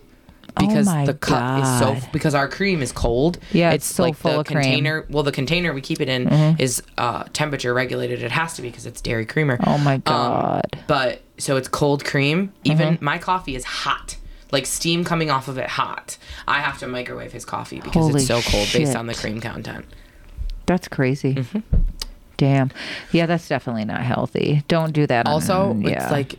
Because my the cup is so because our cream is cold. Yeah, it's so like full the of cream. Mm-hmm. container. Well, the container we keep it in is uh, temperature regulated. It has to be because it's dairy creamer. oh my Um, god. but so it's cold cream. Even Mm-hmm. my coffee is hot, like steam coming off of it hot. I have to microwave his coffee because Holy it's so cold based on the cream content. That's crazy. mm-hmm. Damn. Yeah, that's definitely not healthy. Don't do that. on- Also, yeah. it's like,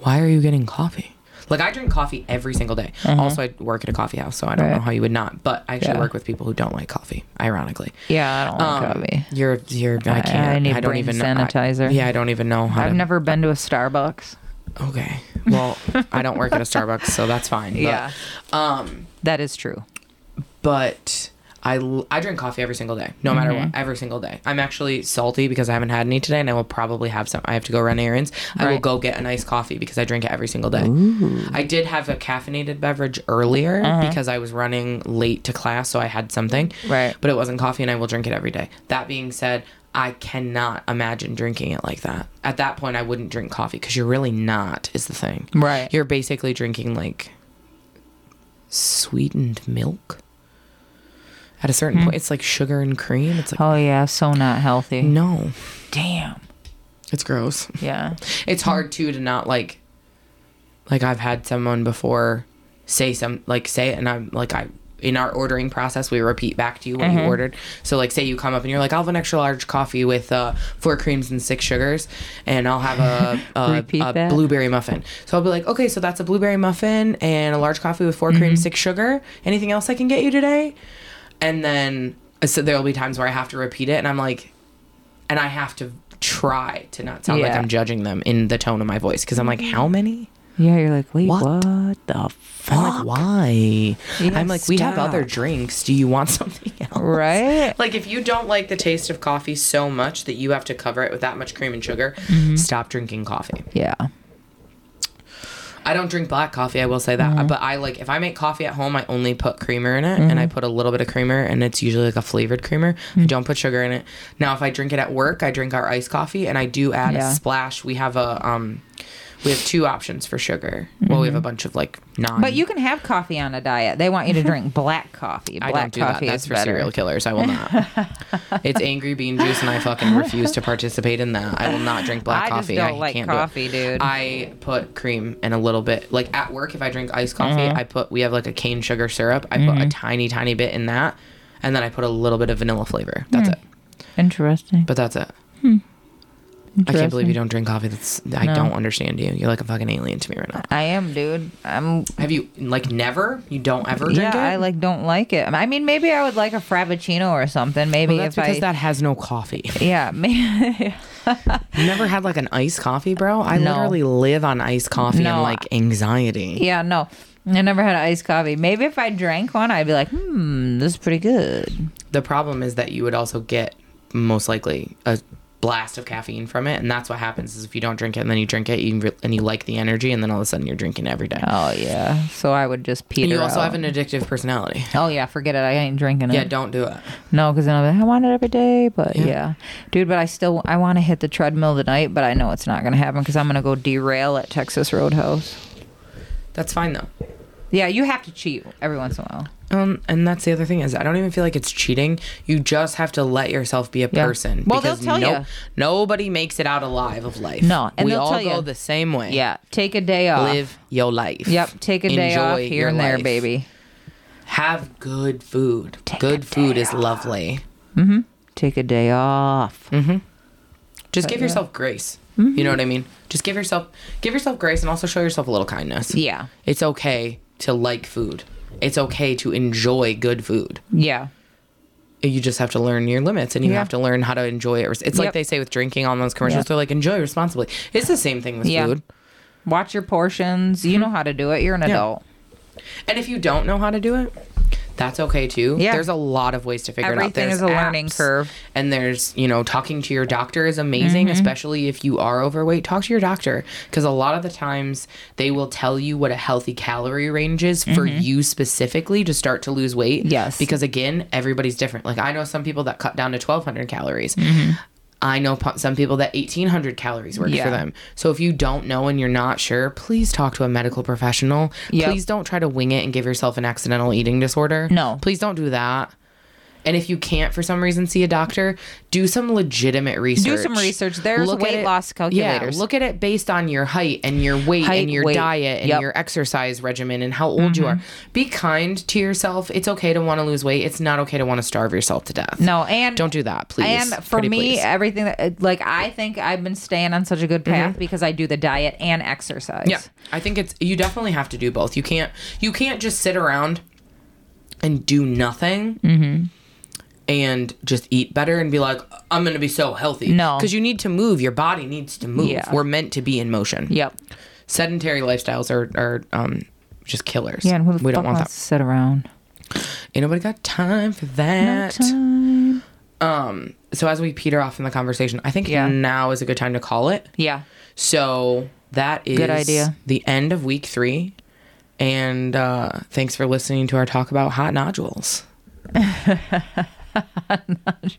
why are you getting coffee? Like I drink coffee every single day. Also, I work at a coffee house, so I don't Mm-hmm. Right. know how you would not. But I actually Yeah. work with people who don't like coffee. Ironically, yeah, I don't like Um, coffee. You're you're. I I- can't. I, I need don't brain even know. I- sanitizer. yeah, I don't even know how. I've to, never been to a Starbucks. Okay. Well, I don't work at a Starbucks, so that's fine. But, Yeah. Um, That is true. but I, I drink coffee every single day, no matter Mm-hmm. what, every single day. I'm actually salty because I haven't had any today, and I will probably have some. I have to go run errands. I will go get a nice coffee because I drink it every single day. Ooh. I did have a caffeinated beverage earlier because I was running late to class, so I had something. Uh-huh. Right. But it wasn't coffee, and I will drink it every day. That being said, I cannot imagine drinking it like that. At that point, I wouldn't drink coffee because you're really not, is the thing. Right. You're basically drinking like sweetened milk. At a certain hmm. point, it's like sugar and cream. It's like, Oh yeah, so not healthy. no, Damn. it's gross. Yeah. It's hard too to not like, like I've had someone before say some, like say it, and I'm like, I, in our ordering process, we repeat back to you what you mm-hmm. ordered. So, like, say you come up and you're like, I'll have an extra large coffee with uh, four creams and six sugars, and I'll have a, a, a blueberry muffin. So I'll be like, okay, so that's a blueberry muffin and a large coffee with 4 creams, mm-hmm. six sugar. Anything else I can get you today? And then so there'll be times where I have to repeat it, and I'm like, and I have to try to not sound like I'm judging them in the tone of my voice because I'm like, how many? Yeah, you're like, wait, What? what, the fuck? I'm like, why? Yeah, I'm like, we have other drinks. Do you want something else? Right? Like, if you don't like the taste of coffee so much that you have to cover it with that much cream and sugar, Mm-hmm. stop drinking coffee. Yeah. I don't drink black coffee, I will say that. Mm-hmm. But I like, if I make coffee at home, I only put creamer in it and Mm-hmm. I put a little bit of creamer and it's usually like a flavored creamer. Mm. I don't put sugar in it. Now, if I drink it at work, I drink our iced coffee and I do add Yeah. a splash. We have a, um, we have two options for sugar. Well, we have a bunch of like non. Mm-hmm. But you can have coffee on a diet. They want you to drink black coffee. I Black don't do that. coffee That's for better. serial killers. I will not. it's angry bean juice, and I fucking refuse to participate in that. I will not drink black I just coffee. don't I like can't coffee, do dude. I put cream and a little bit. Like at work, if I drink iced coffee, Mm-hmm. I put we have like a cane sugar syrup. I put a tiny, tiny bit in that, and then I put a little bit of vanilla flavor. That's it. Interesting. But that's it. I can't believe you don't drink coffee. That's I No. don't understand you. You're like a fucking alien to me right now. I am, dude. I'm. Have you like never? You don't ever drink Yeah, it? I like don't like it. I mean, maybe I would like a frappuccino or something. Maybe Well, that's if because I. that has no coffee. yeah, maybe. You never had like an iced coffee, bro? I No. literally live on iced coffee No. and like anxiety. yeah, no. I never had iced coffee. Maybe if I drank one, I'd be like, hmm, this is pretty good. The problem is that you would also get most likely a blast of caffeine from it, and that's what happens is if you don't drink it and then you drink it you re- and you like the energy, and then all of a sudden you're drinking every day. Oh yeah. So I would just peter And you also out. have an addictive personality. Oh yeah, forget it. I ain't drinking it. Yeah, don't do it. No, because then I'll be like, I want it every day. But Yeah. yeah. dude. But I still I want to hit the treadmill tonight, but I know it's not gonna happen because I'm gonna go derail at Texas Roadhouse. That's fine though. Yeah, you have to cheat every once in a while. Um, and that's the other thing is I don't even feel like it's cheating. You just have to let yourself be a Yeah. person. Well, they'll because tell no- ya. nobody makes it out alive of life. No, and we they'll all tell go ya. the same way. Yeah, take a day off. Live your life. Yep, take a day off here and there, life. baby. Have good food. Take good food is lovely. Mm-hmm. Take a day off. Mm-hmm. Just give yourself grace. You know what I mean? Just give yourself give yourself grace and also show yourself a little kindness. Yeah, It's okay to like food. It's okay to enjoy good food. yeah, You just have to learn your limits and you Yeah. have to learn how to enjoy it. It's like Yep. they say with drinking on those commercials. Yep. They're like, enjoy responsibly. It's the same thing with Yeah. food. Watch your portions. You mm-hmm. know how to do it. You're an adult. And if you don't know how to do it, that's okay too. Yeah. There's a lot of ways to figure it out. There's is a learning curve. And there's, you know, talking to your doctor is amazing, Mm-hmm. especially if you are overweight. Talk to your doctor because a lot of the times they will tell you what a healthy calorie range is for you specifically to start to lose weight. Mm-hmm. Yes. Because again, everybody's different. Like I know some people that cut down to 1200 calories. I know some people that 1800 calories works. Yeah. for them. So if you don't know and you're not sure, please talk to a medical professional. Yep. Please don't try to wing it and give yourself an accidental eating disorder. No. Please don't do that. And if you can't for some reason see a doctor, do some legitimate research. Do some research. There's at weight it- loss calculators. Yeah, look at it based on your height and your weight Height, and your weight. diet and Yep. Mm-hmm. your exercise regimen and how old you are. Be kind to yourself. It's okay to want to lose weight. It's not okay to want to starve yourself to death. No, and Don't do that, please. And for Pretty me, please. everything that like I think I've been staying on such a good path because I do the diet and exercise. Mm-hmm. Yeah, I think it's you definitely have to do both. You can't you can't just sit around and do nothing Mm-hmm. And just eat better and be like I'm going to be so healthy. No. because you need to move. Your body needs to move. Yeah. We're meant to be in motion. Yep. Sedentary lifestyles are are um just killers. Yeah, and who the we fuck don't want wants that. to sit around? Ain't nobody got time for that. No Time. Um. So as we peter off in the conversation, I think Yeah. now is a good time to call it. Yeah. So that is Good idea. The end of week three, and uh, thanks for listening to our talk about hot nodules. not